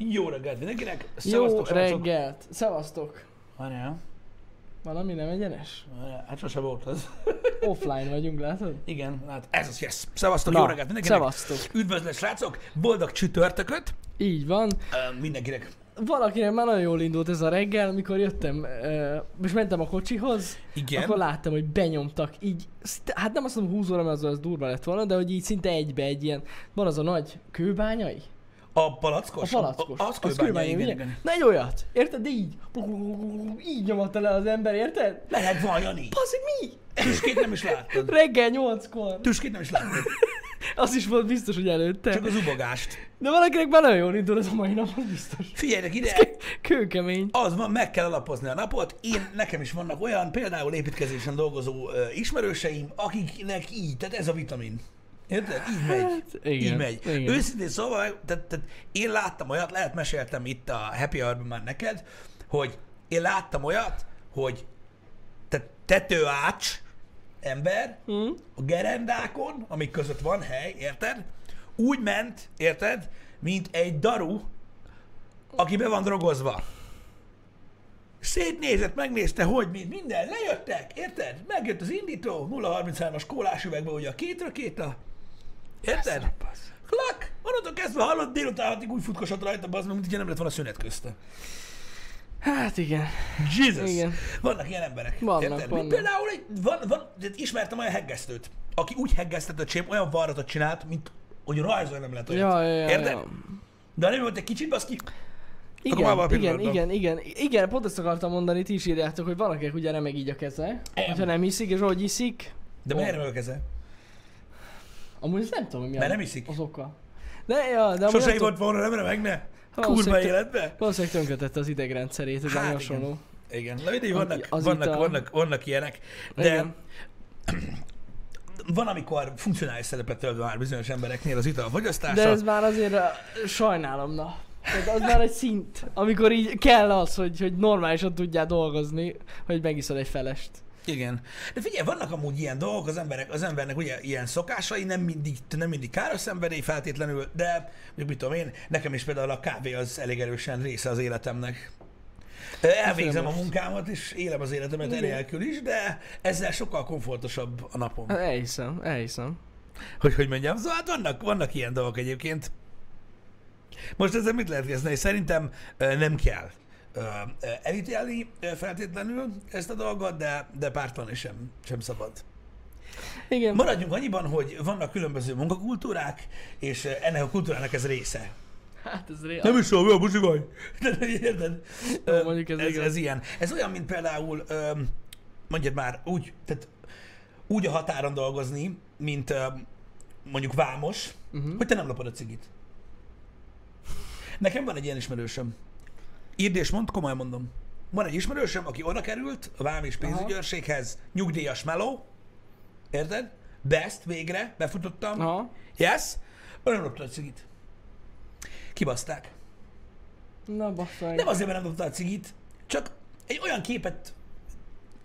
Jó reggelt mindenkinek! Jó Szevasztok, srácok! reggelt! Szevasztok! Várjál. Valami nem egyenes? Várjál. Hát sose volt az. Offline vagyunk, látod? Igen, hát ez az, yes. Szevasztok, Na, jó reggelt mindenkinek! Szevasztok! Üdvözlet, srácok! Boldog csütörtököt! Így van. Ö, mindenkinek. Valakinek már nagyon jól indult ez a reggel, mikor jöttem, uh, és mentem a kocsihoz, Igen. akkor láttam, hogy benyomtak így, hát nem azt mondom 20 óra, mert az, az durva lett volna, de hogy így szinte egybe egy ilyen, van az a nagy kőbányai? A palackos? A palackos. A, az kőbánya, igen, ugye? igen. Na egy olyat, érted? De így, így nyomatta le az ember, érted? Lehet vajani. Paszik mi? Tüskét nem is láttad. Reggel nyolckor. Tüskét nem is láttad. Az is volt biztos, hogy előtte. Csak az ubogást. De valakinek már nagyon jól indul ez a mai nap, az biztos. Figyeljenek ide, Kőkemény. az van, meg kell alapozni a napot. Én, nekem is vannak olyan, például építkezésen dolgozó ö, ismerőseim, akiknek így, tehát ez a vitamin. Érted? Így megy. Hát, igen, Így megy. igen. Őszintén szóval, tehát, tehát én láttam olyat, lehet meséltem itt a Happy hour már neked, hogy én láttam olyat, hogy te, tetőács ember Hm? a gerendákon, amik között van hely, érted? Úgy ment, érted, mint egy daru, aki be van drogozva. Szétnézett, megnézte, hogy mi, minden, lejöttek, érted? Megjött az indító, 033-as kólás üvegbe, ugye a két rakéta. Érted? Klak! Onnantól kezdve hallott délután hatig úgy futkosott rajta, az mint ugye nem lett volna szünet közte. Hát igen. Jesus! Igen. Vannak ilyen emberek. Vannak, érted? Vannak. Például egy, van, van, ismertem olyan heggesztőt, aki úgy heggesztett a csép, olyan varratot csinált, mint hogy rajzolni nem lehet olyat. Ja, ja, ja, Érted? ja. De ha nem volt egy kicsit, baszki, Igen, igen, igen, igen, igen, pont ezt akartam mondani, ti is írjátok, hogy valakinek ugye remeg így a keze, hogyha nem iszik, és ahogy iszik, de miért nem keze? Amúgy ezt nem tudom, hogy mi Mert a- nem iszik. az oka. De, ja, de Sose hívott volna, nem remegne? Kurva valószínűleg- életbe? valószínűleg tönkretette az idegrendszerét, ez Hát igen. hasonló. Igen. Na vannak, Az vannak, ital. vannak, vannak ilyenek. De Igen. van, amikor funkcionális szerepet tölt már bizonyos embereknél az italfogyasztása. De ez már azért uh, sajnálom, na. Tehát az már egy szint, amikor így kell az, hogy, hogy normálisan tudjál dolgozni, hogy megiszod egy felest. Igen. De figyelj, vannak amúgy ilyen dolgok, az, emberek, az embernek ugye ilyen szokásai, nem mindig, nem mindig káros szenvedély feltétlenül, de mit tudom én, nekem is például a kávé az elég erősen része az életemnek. Elvégzem a munkámat, és élem az életemet enélkül is, de ezzel sokkal komfortosabb a napom. Elhiszem, elhiszem. Hogy hogy mondjam, szóval hát vannak, vannak ilyen dolgok egyébként. Most ezzel mit lehet kezdeni? Szerintem nem kell elítélni feltétlenül ezt a dolgot, de, de pártlan sem, sem szabad. Igen. Maradjunk annyiban, hogy vannak különböző munkakultúrák, és ennek a kultúrának ez része. Hát ez ré... Nem is olyan, buzi vagy. Érted? Ö, mondjuk ez ez, igaz. ez ilyen. Ez olyan, mint például, mondjad már, úgy, tehát úgy a határon dolgozni, mint mondjuk vámos, Uh-huh. hogy te nem lopod a cigit. Nekem van egy ilyen ismerősöm. Írd és mondd, komolyan mondom. Van egy ismerősöm, aki oda került a vám és pénzügyőrséghez, nyugdíjas meló, érted? Best, végre, befutottam. Aha. Yes? Nem lopta a cigit. Kibaszták. Na bassza. Nem azért, mert nem lopta a cigit, csak egy olyan képet,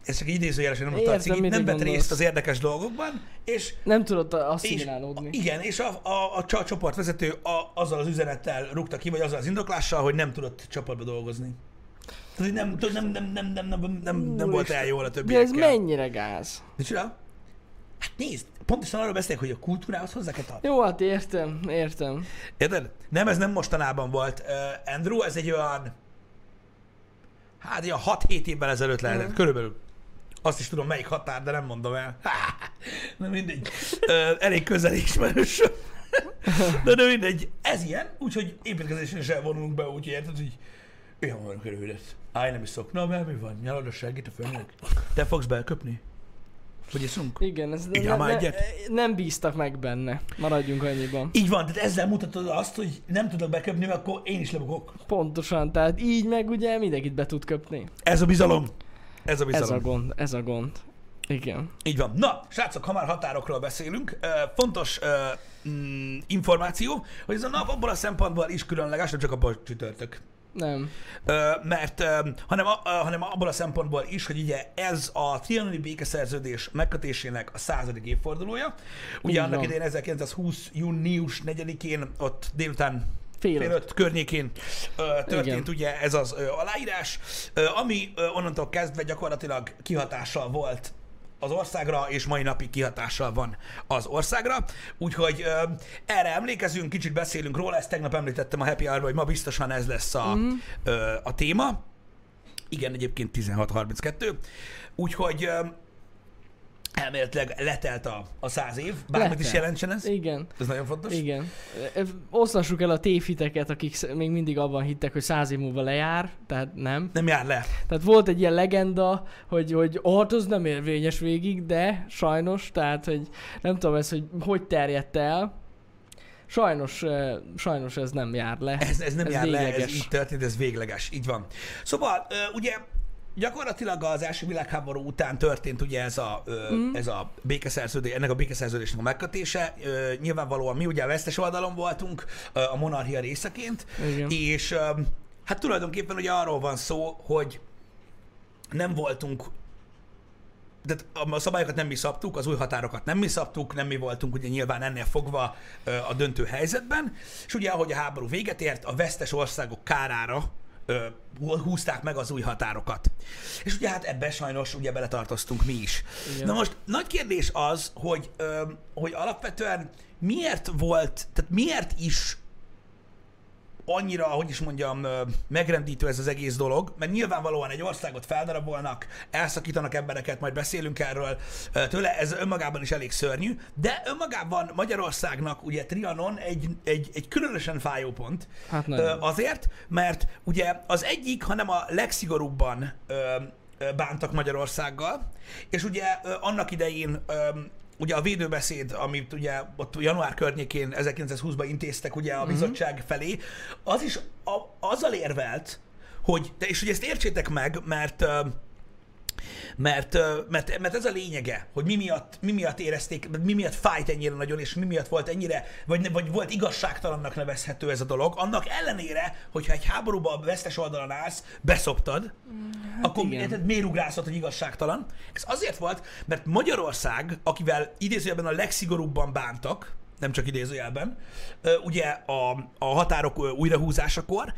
ez csak idézőjelesen nem Értem, tetszik, nem vett részt az érdekes dolgokban, és... Nem tudott asszimilálódni. És, igen, és a, a, a csoportvezető a, azzal az üzenettel rúgta ki, vagy azzal az indoklással, hogy nem tudott csoportba dolgozni. Tehát nem, nem, nem, nem, nem, nem, nem, nem volt el jól a többiekkel. De ez mennyire gáz? Micsoda? Hát nézd, pontosan arról beszélek, hogy a kultúrához hozzá kell tartani. Jó, hát értem, értem. Érted? Nem, ez nem mostanában volt, uh, Andrew, ez egy olyan, hát ilyen 6-7 évvel ezelőtt lehetett, mm. körülbelül. Azt is tudom, melyik határ, de nem mondom el. Na mindegy. Elég közel ismerős. De, de mindegy. Ez ilyen, úgyhogy építkezésen is elvonulunk be, úgy érted, hogy olyan van körülött. Állj, nem iszok. Na, mert mi van? Nyalod a segít a főnök? Te fogsz belköpni? Hogy iszunk? Igen, ez Igen, ne, ne, egyet? nem bíztak meg benne. Maradjunk annyiban. Így van, tehát ezzel mutatod azt, hogy nem tudok beköpni, mert akkor én is lebukok. Pontosan, tehát így meg ugye mindenkit be tud köpni. Ez a bizalom. Ez a Ez bizalom. a gond, ez a gond. Igen. Így van. Na, srácok, ha már határokról beszélünk, fontos mm, információ, hogy ez a nap abból a szempontból is különleges, nem csak a csütörtök. Nem. Ö, mert ö, hanem, a, ö, hanem abból a szempontból is, hogy ugye ez a trianoni békeszerződés megkötésének a századik évfordulója. Ugye Így annak van. idején 1920. június 4-én ott délután Fél fél öt. környékén történt Igen. ugye ez az aláírás, ami onnantól kezdve gyakorlatilag kihatással volt az országra, és mai napig kihatással van az országra. Úgyhogy ö, erre emlékezünk, kicsit beszélünk róla, ezt tegnap említettem a Happy Hour-ban, hogy ma biztosan ez lesz a, mm. ö, a téma. Igen, egyébként 16.32. Úgyhogy ö, elméletileg letelt a, a száz év, bármit is Letelt. jelentsen ez. Igen. Ez nagyon fontos. Igen. Oszlassuk el a tévhiteket, akik még mindig abban hittek, hogy száz év múlva lejár, tehát nem. Nem jár le. Tehát volt egy ilyen legenda, hogy, hogy hát az nem érvényes végig, de sajnos, tehát hogy nem tudom ez, hogy hogy terjedt el. Sajnos, sajnos ez nem jár le. Ez, ez nem Ez jár le, ez végleges. így történt, ez végleges, így van. Szóval, ugye gyakorlatilag az első világháború után történt ugye ez a, ö, Mhm. ez a békeszerződés, ennek a békeszerződésnek a megkötése. Ö, nyilvánvalóan mi ugye a vesztes oldalon voltunk ö, a monarchia részeként, Igen. és ö, hát tulajdonképpen ugye arról van szó, hogy nem voltunk tehát a szabályokat nem mi szabtuk, az új határokat nem mi szabtuk, nem mi voltunk ugye nyilván ennél fogva ö, a döntő helyzetben, és ugye ahogy a háború véget ért, a vesztes országok kárára ö, hú- húzták meg az új határokat. És ugye hát ebbe sajnos ugye beletartoztunk mi is. Igen. Na most nagy kérdés az, hogy, ö, hogy alapvetően miért volt, tehát miért is annyira, hogy is mondjam, megrendítő ez az egész dolog, mert nyilvánvalóan egy országot feldarabolnak, elszakítanak embereket, majd beszélünk erről tőle, ez önmagában is elég szörnyű, de önmagában Magyarországnak ugye Trianon egy, egy, egy különösen fájó pont, Hát nagyon. azért, mert ugye az egyik, hanem a legszigorúbban bántak Magyarországgal, és ugye annak idején ugye a védőbeszéd, amit ugye ott január környékén 1920-ban intéztek ugye a bizottság felé, az is a, azzal érvelt, hogy, de és hogy ezt értsétek meg, mert mert, mert, mert ez a lényege, hogy mi miatt, mi miatt érezték, mi miatt fájt ennyire nagyon, és mi miatt volt ennyire, vagy, vagy volt igazságtalannak nevezhető ez a dolog, annak ellenére, hogyha egy háborúban a vesztes oldalon állsz, beszoptad, hát akkor igen. érted, miért ugrázhat, hogy igazságtalan? Ez azért volt, mert Magyarország, akivel idézőjelben a legszigorúbban bántak, nem csak idézőjelben, ugye a, a határok újrahúzásakor,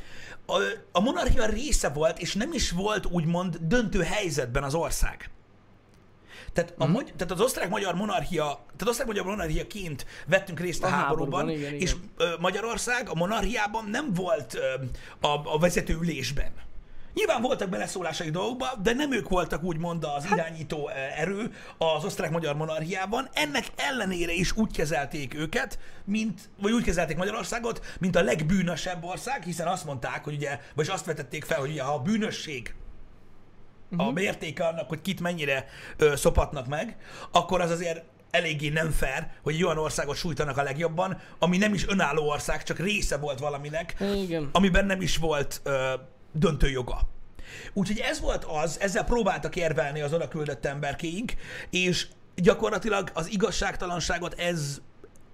a, a monarchia része volt, és nem is volt úgymond döntő helyzetben az ország. Tehát, a, magy- tehát az osztrák-magyar monarchia, tehát osztrák-magyar monarchiaként vettünk részt a, A háborúban, háborúban, igen, és igen. ö, Magyarország a monarchiában nem volt a, a vezető ülésben. Nyilván voltak beleszólásai dolgokba, de nem ők voltak úgymond az Hát- irányító ö, erő az osztrák-magyar monarchiában. Ennek ellenére is úgy kezelték őket, mint, vagy úgy kezelték Magyarországot, mint a legbűnösebb ország, hiszen azt mondták, hogy ugye, vagy azt vetették fel, hogy ugye, ha a bűnösség a mértéke annak, hogy kit mennyire ö, szopatnak meg, akkor az azért eléggé nem fair, hogy egy olyan országot sújtanak a legjobban, ami nem is önálló ország, csak része volt valaminek, Igen. amiben nem is volt ö, döntő joga. Úgyhogy ez volt az, ezzel próbáltak érvelni az oda küldött emberkéink, és gyakorlatilag az igazságtalanságot ez,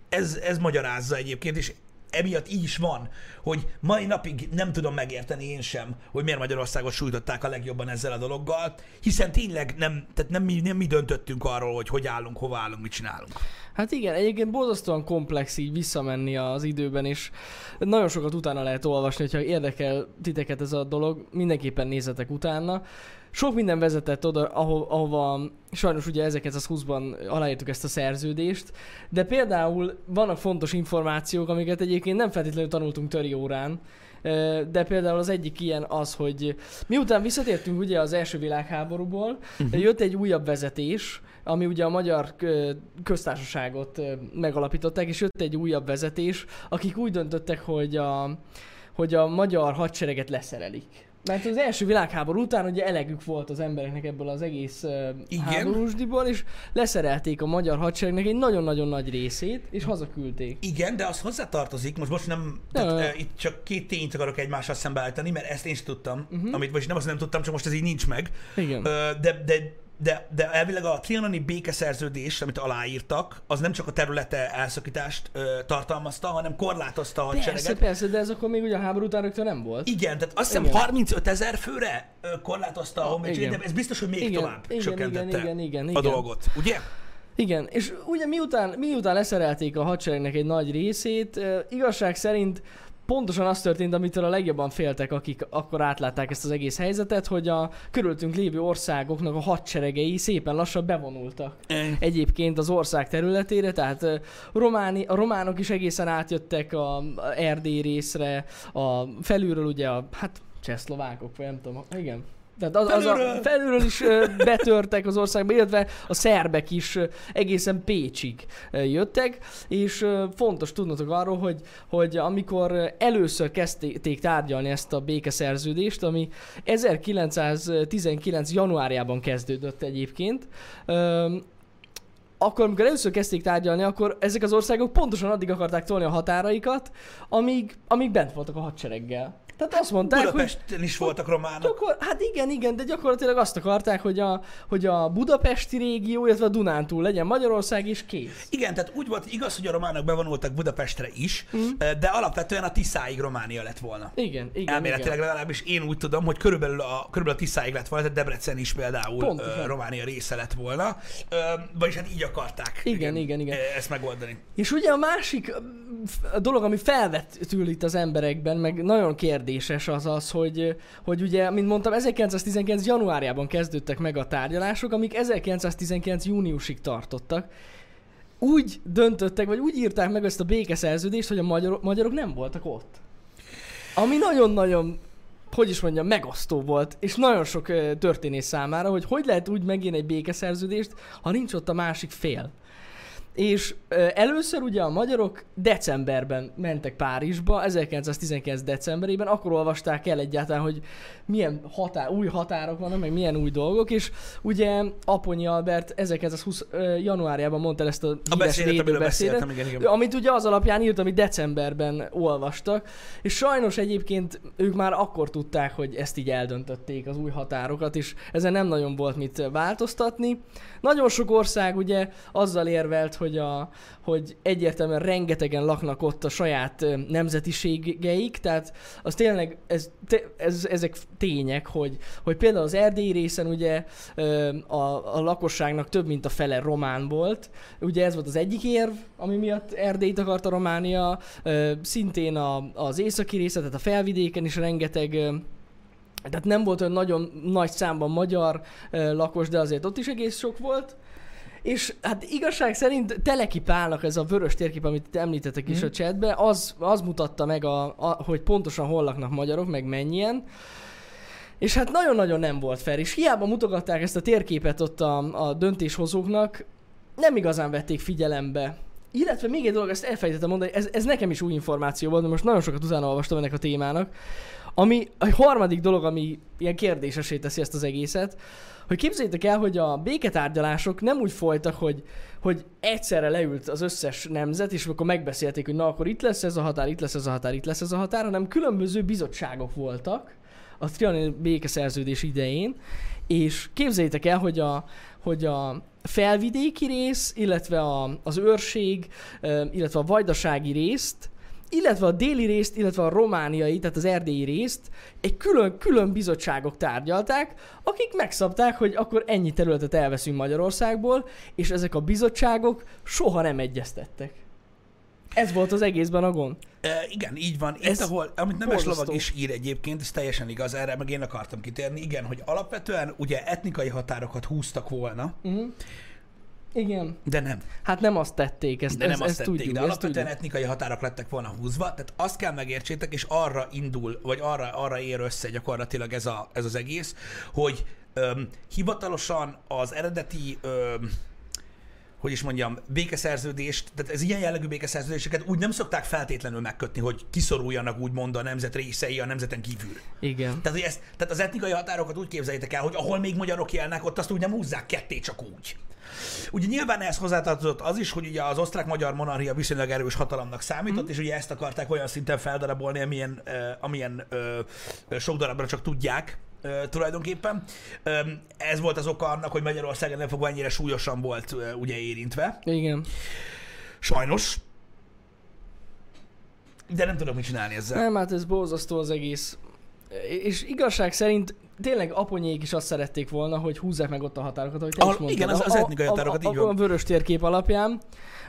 ez, ez magyarázza egyébként, és emiatt így is van, hogy mai napig nem tudom megérteni én sem, hogy miért Magyarországot sújtották a legjobban ezzel a dologgal, hiszen tényleg nem, tehát nem, mi, nem mi döntöttünk arról, hogy hogy állunk, hova állunk, mit csinálunk. Hát igen, egyébként borzasztóan komplex így visszamenni az időben, és nagyon sokat utána lehet olvasni, hogyha érdekel titeket ez a dolog, mindenképpen nézzetek utána. Sok minden vezetett oda, aho- ahova sajnos ugye 1920-ban aláírtuk ezt a szerződést, de például vannak fontos információk, amiket egyébként nem feltétlenül tanultunk töri órán, de például az egyik ilyen az, hogy miután visszatértünk ugye az első világháborúból, uh-huh. jött egy újabb vezetés, ami ugye a magyar köztársaságot megalapították, és jött egy újabb vezetés, akik úgy döntöttek, hogy a, hogy a magyar hadsereget leszerelik. Mert az első világháború után ugye elegük volt az embereknek ebből az egész uh, Igen. háborúsdiból, és leszerelték a magyar hadseregnek egy nagyon-nagyon nagy részét, és hazaküldték. Igen, de az hozzátartozik, most most nem, tehát, uh, itt csak két tényt akarok egymással szembeállítani, mert ezt én is tudtam, uh-huh. amit vagy nem azt nem tudtam, csak most ez így nincs meg. Igen. Ö, de, de, de, de elvileg a trianoni békeszerződés, amit aláírtak, az nem csak a területe elszakítást ö, tartalmazta, hanem korlátozta a hadsereget. Persze, persze, de ez akkor még ugye a háború után rögtön nem volt. Igen, tehát azt hiszem Igen. 35 ezer főre korlátozta a Ah, honvédséget, de ez biztos, hogy még Igen, tovább igen, csökkentette igen, igen, igen, a igen. dolgot, ugye? Igen, és ugye miután, miután leszerelték a hadseregnek egy nagy részét, igazság szerint pontosan az történt, amitől a legjobban féltek, akik akkor átlátták ezt az egész helyzetet, hogy a körülöttünk lévő országoknak a hadseregei szépen lassan bevonultak. Egyébként az ország területére, tehát románi, a románok is egészen átjöttek a, a Erdély részre, a felülről ugye a, hát csehszlovákok, vagy nem tudom, igen, tehát az, az a, Felülről. is betörtek az országba, illetve a szerbek is egészen Pécsig jöttek, és fontos tudnotok arról, hogy, hogy amikor először kezdték tárgyalni ezt a békeszerződést, ami 1919. januárjában kezdődött egyébként, akkor, amikor először kezdték tárgyalni, akkor ezek az országok pontosan addig akarták tolni a határaikat, amíg, amíg bent voltak a hadsereggel. Tehát azt mondták, hogy Budapesten is voltak románok. Gyakor- hát igen, igen, de gyakorlatilag azt akarták, hogy a, hogy a budapesti régió, illetve a Dunántúl legyen Magyarország is kész. Igen, tehát úgy volt igaz, hogy a románok bevonultak Budapestre is, Mm. de alapvetően a Tiszáig Románia lett volna. Igen, igen, Elméletileg igen. legalábbis én úgy tudom, hogy körülbelül a, körülbelül a Tiszáig lett volna, tehát Debrecen is például Pontosan. ö, Románia része lett volna. Ö, vagyis hát így akarták. Igen, igen, igen. ö, Ezt megoldani. És ugye a másik a dolog, ami felvetül itt az emberekben, meg nagyon kérdéses az az, hogy, hogy ugye, mint mondtam, 1919. januárjában kezdődtek meg a tárgyalások, amik 1919. júniusig tartottak. Úgy döntöttek, vagy úgy írták meg ezt a békeszerződést, hogy a magyarok, magyarok nem voltak ott. Ami nagyon-nagyon hogy is mondjam, megosztó volt, és nagyon sok történész számára, hogy hogy lehet úgy megírni egy békeszerződést, ha nincs ott a másik fél. És először ugye a magyarok decemberben mentek Párizsba, 1919 decemberében, akkor olvasták el egyáltalán, hogy milyen határ, új határok vannak, meg milyen új dolgok, és ugye Aponyi Albert 1920 ö, januárjában mondta ezt a A beszédet, amiről beszéltem, igen, igen. amit ugye az alapján írt, amit decemberben olvastak, és sajnos egyébként ők már akkor tudták, hogy ezt így eldöntötték, az új határokat, és ezen nem nagyon volt mit változtatni. Nagyon sok ország ugye azzal érvelt, hogy, a, hogy egyértelműen rengetegen laknak ott a saját nemzetiségeik, tehát az tényleg, ez, ez, ezek tények, hogy, hogy például az erdélyi részen ugye a, a lakosságnak több mint a fele román volt, ugye ez volt az egyik érv, ami miatt Erdélyt akarta Románia, szintén a, az északi része, tehát a felvidéken is rengeteg tehát nem volt olyan nagyon nagy számban magyar lakos, de azért ott is egész sok volt. És hát igazság szerint Teleki Pálnak ez a vörös térkép, amit említettek is Mhm. a chatbe, az, az mutatta meg, a, a, hogy pontosan hol laknak magyarok, meg mennyien. És hát nagyon-nagyon nem volt fel, és hiába mutogatták ezt a térképet ott a, a döntéshozóknak, nem igazán vették figyelembe. Illetve még egy dolog, ezt elfelejtettem mondani, ez, ez nekem is új információ volt, mert most nagyon sokat utána olvastam ennek a témának. Ami a harmadik dolog, ami ilyen kérdésesé teszi ezt az egészet, hogy képzeljétek el, hogy a béketárgyalások nem úgy folytak, hogy, hogy egyszerre leült az összes nemzet, és akkor megbeszélték, hogy na akkor itt lesz ez a határ, itt lesz ez a határ, itt lesz ez a határ, hanem különböző bizottságok voltak a trianoni békeszerződés idején, és képzeljétek el, hogy a, hogy a felvidéki rész, illetve a, az őrség, illetve a vajdasági részt, illetve a déli részt, illetve a romániai, tehát az erdélyi részt egy külön, külön bizottságok tárgyalták, akik megszabták, hogy akkor ennyi területet elveszünk Magyarországból, és ezek a bizottságok soha nem egyeztettek. Ez volt az egészben a gond. E, igen, így van. Itt, Ez ahol, amit Nemes. Lovag is ír egyébként, ez teljesen igaz, erre meg én akartam kitérni. Igen, hogy alapvetően ugye etnikai határokat húztak volna, Uh-huh. Igen. de nem. Hát nem azt tették, ezt, De nem ezt, azt ezt tették, tudjuk. de alapvetően tudjuk. etnikai határok lettek volna húzva, tehát azt kell megértsétek, és arra indul, vagy arra, arra ér össze gyakorlatilag ez, a, ez az egész, hogy öm, hivatalosan az eredeti öm, hogy is mondjam, békeszerződést, tehát ez ilyen jellegű békeszerződéseket úgy nem szokták feltétlenül megkötni, hogy kiszoruljanak úgymond a nemzet részei a nemzeten kívül. Igen. Tehát, hogy ezt, tehát az etnikai határokat úgy képzeljétek el, hogy ahol még magyarok élnek, ott azt úgy nem húzzák ketté csak úgy. Ugye nyilván ehhez hozzátartozott az is, hogy ugye az osztrák-magyar monarchia viszonylag erős hatalomnak számított, mm. és ugye ezt akarták olyan szinten feldarabolni, amilyen, amilyen sok darabra csak tudják uh, tulajdonképpen. Um, ez volt az oka annak, hogy Magyarország nem fogva ennyire súlyosan volt uh, ugye érintve. Igen. Sajnos. De nem tudok mit csinálni ezzel. Nem, hát ez borzasztó az egész. És igazság szerint tényleg aponyék is azt szerették volna, hogy húzzák meg ott a határokat, ahogy te Ahol- is mondtad. igen, az- az A- etnikai a- határokat, a, így a, van. a vörös térkép alapján,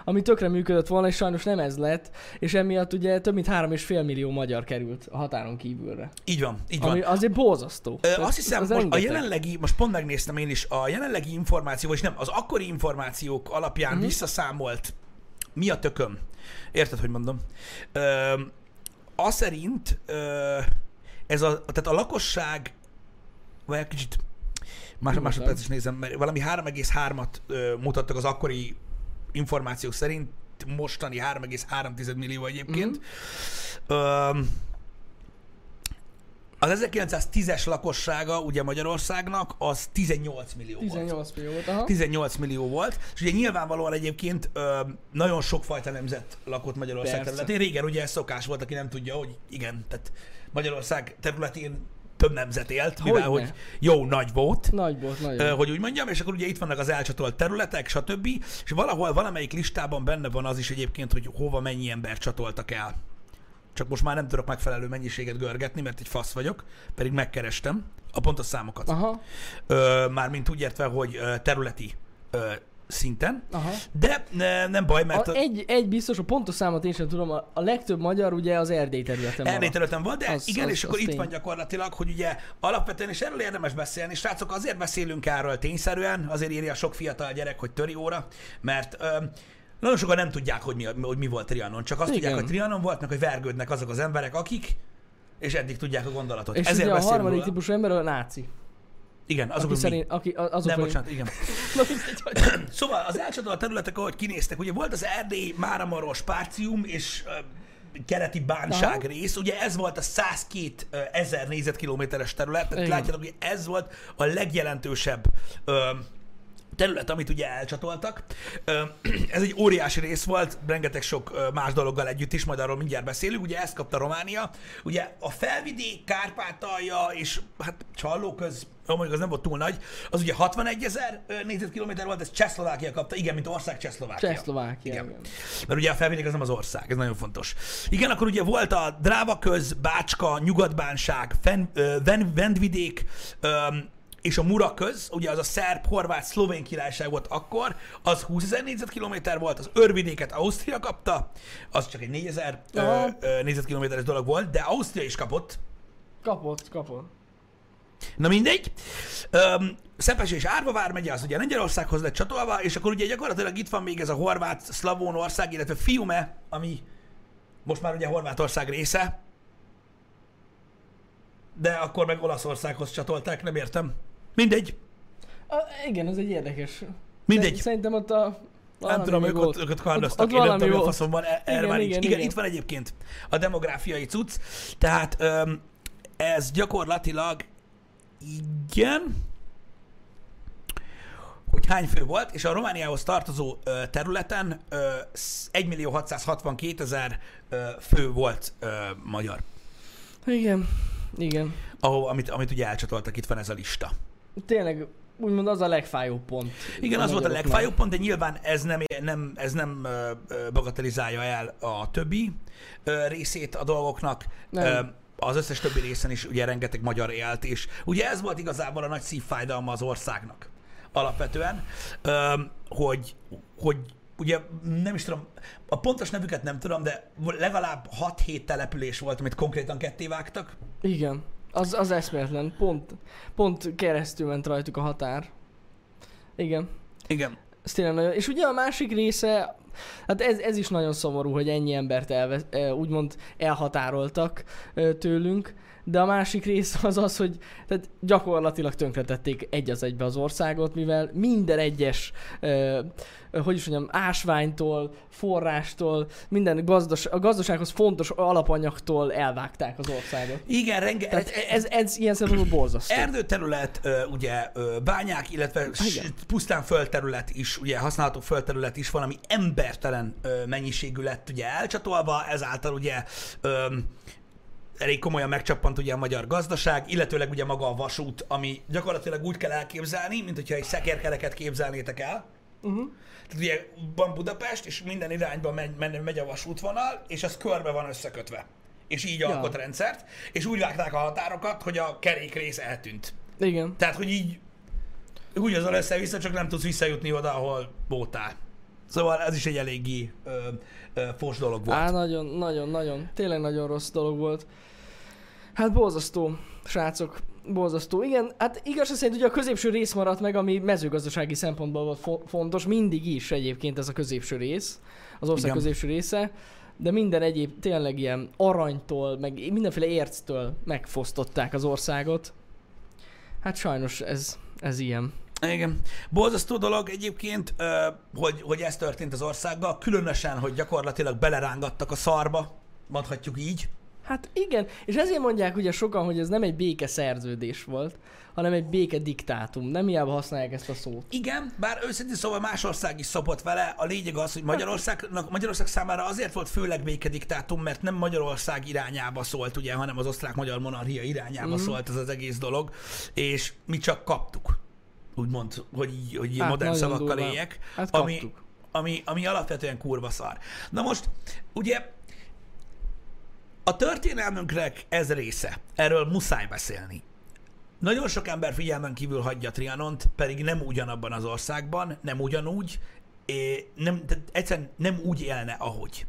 ami tökre működött volna, és sajnos nem ez lett, és emiatt ugye több mint 3,5 millió magyar került a határon kívülre. Így van, így van. Ami azért borzasztó. Ö, azt hiszem, az most a rengeteg. jelenlegi, most pont megnéztem én is, a jelenlegi információ, vagy nem, az akkori információk alapján Mhm. uh-huh. visszaszámolt, mi a tököm? Érted, hogy mondom? Ö, az szerint ö, ez a, tehát a lakosság, vagy egy kicsit más, másodperc is nézem, mert valami 3,3-at ö, mutattak az akkori információk szerint, mostani 3,3 millió egyébként. Uh-huh. Az 1910-es lakossága ugye Magyarországnak az 18 millió volt. 18 millió volt, aha. 18 millió volt, és ugye nyilvánvalóan egyébként ö, nagyon sokfajta nemzet lakott Magyarország Persze. területén. Régen ugye ez szokás volt, aki nem tudja, hogy igen, tehát Magyarország területén több nemzet élt, mivel Hogyne. hogy jó nagy volt, Nagy volt, nagy ö, volt. hogy úgy mondjam, és akkor ugye itt vannak az elcsatolt területek, stb. És valahol valamelyik listában benne van az is egyébként, hogy hova mennyi ember csatoltak el. Csak most már nem tudok megfelelő mennyiséget görgetni, mert egy fasz vagyok, pedig megkerestem a pontos számokat. Aha, Ö, mármint úgy értve, hogy területi ö, szinten. aha. De ne, nem baj, mert A, egy, egy biztos, a pontos számot én sem tudom, a, a legtöbb magyar ugye az Erdély területen Erdély maradt. területen van, de Az- igen, az- és akkor az itt tény. van gyakorlatilag, hogy ugye alapvetően, és erről érdemes beszélni, srácok, azért beszélünk erről tényszerűen, azért írja sok fiatal gyerek, hogy töri óra, mert ö, nagyon sokan nem tudják, hogy mi, hogy mi volt Trianon, csak azt Igen. tudják, hogy Trianon volt, meg hogy vergődnek azok az emberek, akik, és eddig tudják a gondolatot. És Ezért ugye a harmadik róla. típusú ember a náci. Igen, azok, Aki mi. szerint, aki, azok Nem, bocsánat, igen. Szóval az elcsatolt területek, ahogy kinéztek, ugye volt az Erdély, Máramaros, Párcium és keleti bánság Aha. rész, ugye ez volt a 102 ö, ezer négyzetkilométeres terület, tehát Igen. látjátok, hogy ez volt a legjelentősebb ö, terület, amit ugye elcsatoltak. Ez egy óriási rész volt, rengeteg sok más dologgal együtt is, majd arról mindjárt beszélünk. Ugye ezt kapta Románia. Ugye a felvidék, Kárpátalja és hát Csallóköz, mondjuk az nem volt túl nagy, az ugye 61 ezer négyzetkilométer volt, ez Csehszlovákia kapta, igen, mint ország Csehszlovákia. Csehszlovákia. Igen. igen. Mert ugye a felvidék az nem az ország, ez nagyon fontos. Igen, akkor ugye volt a Drávaköz, Bácska, Nyugatbánság, Fen, Vendvidék, és a Muraköz, ugye az a szerb, horvát, szlovén királyság volt akkor, az 20 ezer négyzetkilométer volt, az Örvidéket Ausztria kapta, az csak egy 4000 ö, Aha. ö, négyzetkilométeres dolog volt, de Ausztria is kapott, Kapott, kapott. Na mindegy. Öm, Szepes és Árva vármegye az ugye Lengyelországhoz lett csatolva, és akkor ugye gyakorlatilag itt van még ez a horvát, szlavón ország, illetve Fiume, ami most már ugye Horvátország része, de akkor meg Olaszországhoz csatolták, nem értem. Mindegy, A, igen, ez egy érdekes. mindegy. Szerintem ott a... Nem valami tudom, még ők ott, kardoztak, ott én nem tudom, a volt. faszom van, e- erre Igen, már igen, Igen, igen. itt van egyébként a demográfiai cucc, tehát öm, ez gyakorlatilag igen, hogy hány fő volt, és a Romániához tartozó ö, területen ö, sz- 1 millió 662 ezer ö, fő volt ö, magyar, Igen, igen. ahol, amit, amit ugye elcsatoltak, itt van ez a lista. Tényleg, úgymond az a legfájóbb pont. Igen, az volt a legfájóbb pont, de nyilván ez nem, nem, ez nem bagatelizálja el a többi részét a dolgoknak. Nem. Az összes többi részen is ugye rengeteg magyar élt, és ugye ez volt igazából a nagy szívfájdalma az országnak alapvetően, hogy, hogy ugye nem is tudom, a pontos nevüket nem tudom, de legalább 6-7 település volt, amit konkrétan ketté vágtak. Igen. Az, az eszméletlen. Pont, pont keresztül ment rajtuk a határ. Igen. Igen. Ez tényleg nagyon... És ugye a másik része, hát ez, ez is nagyon szomorú, hogy ennyi embert elve, úgymond elhatároltak tőlünk, de a másik része az az, hogy tehát gyakorlatilag tönkretették egy az egybe az országot, mivel minden egyes, eh, hogy is mondjam, ásványtól, forrástól, minden gazdas, a gazdasághoz fontos alapanyagtól elvágták az országot. Igen, Tehát rengeteg. ez, ez ilyen szempontból borzasztó. Erdőterület, ugye bányák, illetve s- Igen. pusztán földterület is, ugye használható földterület is valami embertelen mennyiségű lett ugye elcsatolva, ezáltal ugye elég komolyan megcsappant ugye a magyar gazdaság, illetőleg ugye maga a vasút, ami gyakorlatilag úgy kell elképzelni, mint hogyha egy szekérkereket képzelnétek el. Uh-huh. Tehát ugye van Budapest, és minden irányba megy, megy, megy a vasútvonal, és az körbe van összekötve. és így Ja. alkot rendszert, és úgy vágták a határokat, hogy a kerékrész eltűnt. Igen. Tehát, hogy így úgy azon össze-vissza, csak nem tudsz visszajutni oda, ahol voltál. Szóval ez is egy eléggé ö, ö, fos dolog volt. Á, nagyon, nagyon, nagyon, tényleg nagyon rossz dolog volt. Hát borzasztó, srácok, borzasztó. Igen, hát igazság szerint ugye a középső rész maradt meg, ami mezőgazdasági szempontból volt fo- fontos, mindig is egyébként ez a középső rész, az ország Igen. középső része, de minden egyéb tényleg ilyen aranytól, meg mindenféle érctől megfosztották az országot. Hát sajnos ez, ez ilyen. Igen. Borzasztó dolog egyébként, hogy, hogy ez történt az országgal, különösen, hogy gyakorlatilag belerángattak a szarba, mondhatjuk így. Hát igen, és ezért mondják ugye sokan, hogy ez nem egy béke szerződés volt, hanem egy béke diktátum. Nem hiába használják ezt a szót. Igen, bár őszintén szóval más ország is szopott vele. A lényeg az, hogy Magyarországnak, Magyarország számára azért volt főleg békediktátum, mert nem Magyarország irányába szólt, ugye, hanem az osztrák-magyar monarchia irányába mm. szólt ez az egész dolog, és mi csak kaptuk. Úgymond, hogy, így- hogy Hát, modern szavakkal durván. éljek. Hát ami, ami, ami alapvetően kurva szar. Na most, ugye, a történelmünknek ez része. Erről muszáj beszélni. Nagyon sok ember figyelmen kívül hagyja Trianont, pedig nem ugyanabban az országban, nem ugyanúgy, nem, tehát egyszerűen nem úgy élne, ahogy.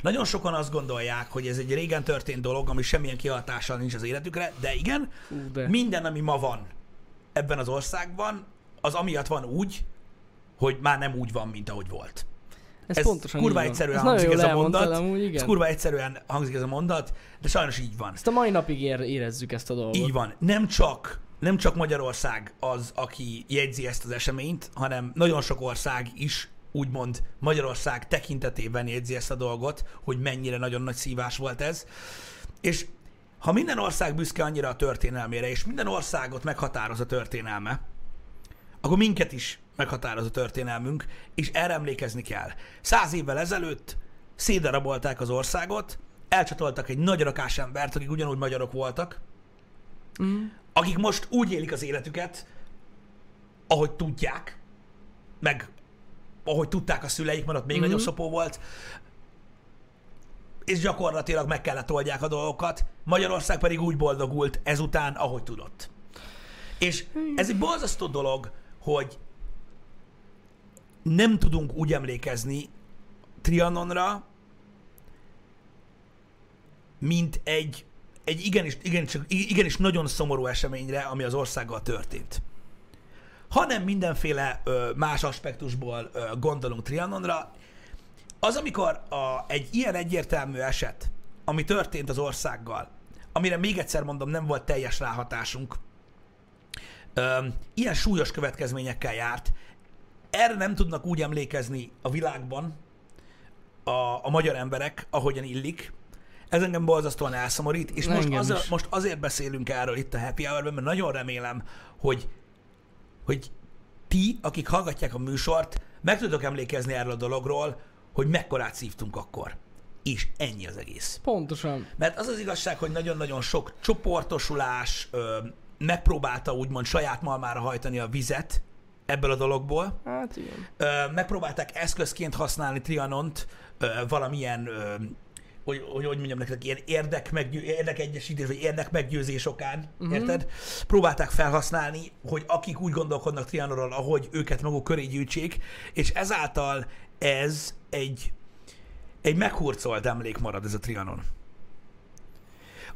Nagyon sokan azt gondolják, hogy ez egy régen történt dolog, ami semmilyen kihatással nincs az életükre, de igen, de. minden, ami ma van ebben az országban, az amiatt van úgy, hogy már nem úgy van, mint ahogy volt. Ez, Ez pontosan kurva egyszerűen ez hangzik ez a mondat. Amúgy, Ez igen. kurva egyszerűen hangzik ez a mondat, de sajnos így van. Ezt a mai napig ér, érezzük ezt a dolgot. Így van. Nem csak, nem csak Magyarország az, aki jegyzi ezt az eseményt, hanem nagyon sok ország is úgymond Magyarország tekintetében jegyzi ezt a dolgot, hogy mennyire nagyon nagy szívás volt ez. És ha minden ország büszke annyira a történelmére, és minden országot meghatároz a történelme, akkor minket is meghatároz a történelmünk, és erre emlékezni kell. Száz évvel ezelőtt szédarabolták az országot, elcsatoltak egy nagy rakás embert, akik ugyanúgy magyarok voltak, Mm. akik most úgy élik az életüket, ahogy tudják, meg ahogy tudták a szüleik, mert ott még Mhm. nagyobb szopó volt, és gyakorlatilag meg kellett oldják a dolgokat, Magyarország pedig úgy boldogult ezután, ahogy tudott. És ez egy borzasztó dolog, hogy nem tudunk úgy emlékezni Trianonra, mint egy, egy igenis, igenis, igenis nagyon szomorú eseményre, ami az országgal történt. Hanem mindenféle ö, más aspektusból ö, gondolunk Trianonra, az, amikor a, egy ilyen egyértelmű eset, ami történt az országgal, amire még egyszer mondom, nem volt teljes ráhatásunk, ö, ilyen súlyos következményekkel járt, erre nem tudnak úgy emlékezni a világban a, a magyar emberek, ahogyan illik. Ez engem borzasztóan elszomorít, és most, Engem az, is. most azért beszélünk erről itt a Happy hour mert nagyon remélem, hogy, hogy ti, akik hallgatják a műsort, meg tudok emlékezni erről a dologról, hogy mekkorát szívtunk akkor. És ennyi az egész. Pontosan. Mert az az igazság, hogy nagyon-nagyon sok csoportosulás ö, megpróbálta úgymond saját malmára hajtani a vizet ebből a dologból. Hát igen. Ö, megpróbálták eszközként használni Trianont ö, valamilyen, ö, hogy, hogy, hogy mondjam nektek, ilyen érdek meggyő, érdekegyesítés, vagy érdekmeggyőzés okán, uh-huh. érted? Próbálták felhasználni, hogy akik úgy gondolkodnak Trianonról, ahogy őket maguk köré gyűjtsék, és ezáltal ez egy, egy meghurcolt emlék marad ez a Trianon.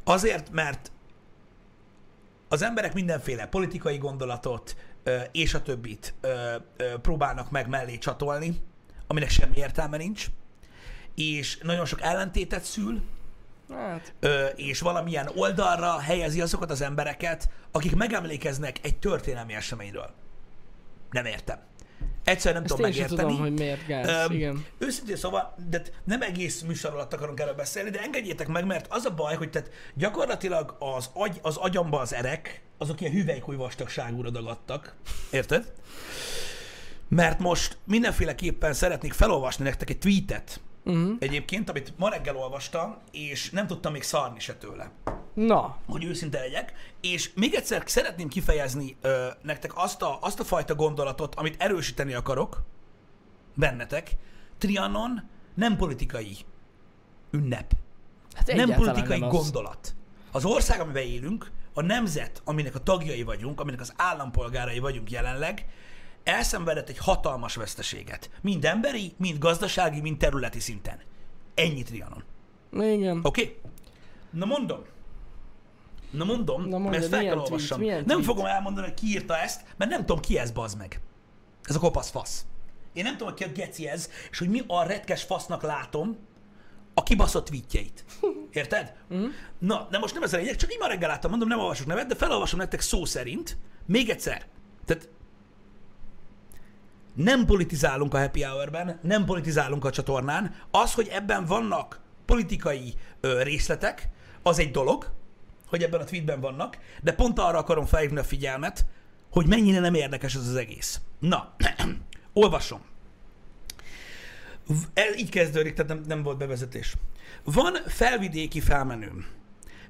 Azért, mert az emberek mindenféle politikai gondolatot és a többit próbálnak meg mellé csatolni, aminek semmi értelme nincs, és nagyon sok ellentétet szül, Hát, ö, és valamilyen oldalra helyezi azokat az embereket, akik megemlékeznek egy történelmi eseményről. Nem értem. Egyszerűen nem ezt tudom én megérteni. tudom, hogy miért gáz. Öm, igen. Őszintén szóval, de nem egész műsor alatt akarunk erről beszélni, de engedjétek meg, mert az a baj, hogy tehát gyakorlatilag az, agy, az agyamba az erek, azok ilyen hüvelykúj vastagságúra dagadtak. Érted? Mert most mindenféleképpen szeretnék felolvasni nektek egy tweetet, Uh-huh. egyébként, amit ma reggel olvastam, és nem tudtam még szarni se tőle Na, hogy őszinte legyek, és még egyszer szeretném kifejezni ö, nektek azt a, azt a fajta gondolatot, amit erősíteni akarok bennetek. Trianon nem politikai ünnep. Hát nem politikai nem az. gondolat. Az ország, amiben élünk, a nemzet, aminek a tagjai vagyunk, aminek az állampolgárai vagyunk jelenleg, elszenvedett egy hatalmas veszteséget. Mind emberi, mind gazdasági, mind területi szinten. Ennyi Trianon. Igen. Oké? Okay? Na mondom. Na mondom, Na mondjad, mert ezt fel kell olvassam. Nem tweet? fogom elmondani, hogy ki írta ezt, mert nem tudom, ki ez, bazd meg. Ez a kopasz fasz. Én nem tudom, hogy ki a geci ez, és hogy mi a retkes fasznak látom a kibaszott tweetjeit. Érted? Mhm. Na, de most nem ez a lényeg, csak így ma reggel láttam, mondom, nem olvasok nevet, de felolvasom nektek szó szerint. Még egyszer. Tehát nem politizálunk a happy hour-ben, nem politizálunk a csatornán. Az, hogy ebben vannak politikai ö, részletek, az egy dolog, hogy ebben a tweetben vannak, de pont arra akarom felhívni a figyelmet, hogy mennyire nem érdekes ez az egész. Na, olvasom. Ez így kezdődik, tehát nem, nem volt bevezetés. Van felvidéki felmenőm.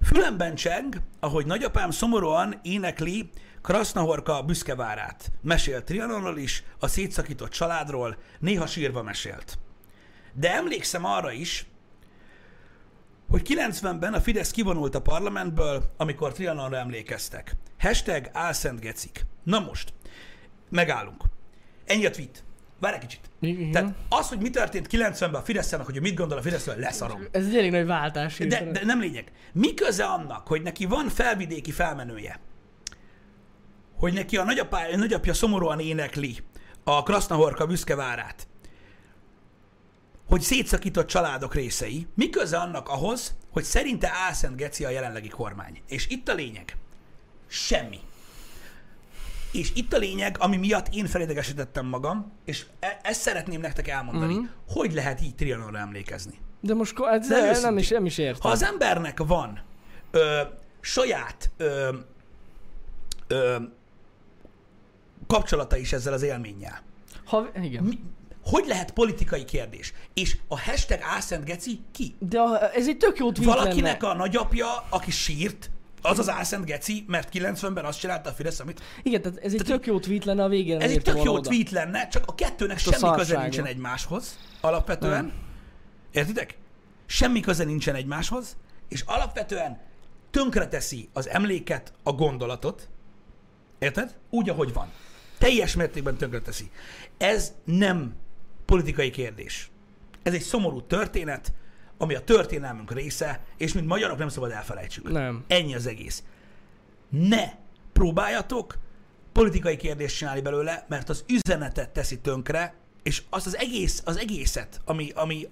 Fülemben cseng, ahogy nagyapám szomorúan énekli Krasznahorka büszkevárát. Mesélt Trianonról is, a szétszakított családról, néha sírva mesélt. De emlékszem arra is, hogy 90-ben a Fidesz kivonult a parlamentből, amikor Trianonra emlékeztek. Hashtag álszent gecik. Na most, megállunk. Ennyi a tweet. Várj egy kicsit. Igen. Tehát az, hogy mi történt 90-ben a Fidesznek, hogy mit gondol a Fideszről, leszarom. Ez egy elég nagy váltás. De, de nem lényeg. Mi köze annak, hogy neki van felvidéki felmenője? Hogy neki a nagyapá, nagyapja szomorúan énekli a Krasznahorka büszkevárát, hogy szétszakított családok részei. Mi köze annak ahhoz, hogy szerinte álszent geci a jelenlegi kormány? És itt a lényeg. Semmi. És itt a lényeg, ami miatt én felidegesítettem magam, és e- ezt szeretném nektek elmondani, Mhm. mm-hmm. hogy lehet így Trianonra emlékezni. De most ez De nem, őszintén. is, nem is értem. Ha az embernek van ö, saját ö, ö, kapcsolata is ezzel az élménnyel, Ha, igen. mi, hogy lehet politikai kérdés? És a hashtag álszent geci ki? De a, ez egy tök jó tweet Valakinek lenne. a nagyapja, aki sírt, az az álszent geci, mert 90-ben azt csinálta a Fidesz, amit... Igen, tehát ez egy Tehát tök jó tweet lenne a végén. Ez egy tök jó oda. tweet lenne, csak a kettőnek a semmi köze szarsága. nincsen egymáshoz, alapvetően. Nem. Értitek? Semmi köze nincsen egymáshoz, és alapvetően tönkreteszi az emléket, a gondolatot, érted? Úgy, ahogy van. Teljes mértékben tönkreteszi. Ez nem politikai kérdés. Ez egy szomorú történet, ami a történelmünk része, és mint magyarok nem szabad elfelejtsük. Nem. Ennyi az egész. Ne próbáljatok politikai kérdést csinálni belőle, mert az üzenetet teszi tönkre, és azt az egész, az egészet, ami, ami,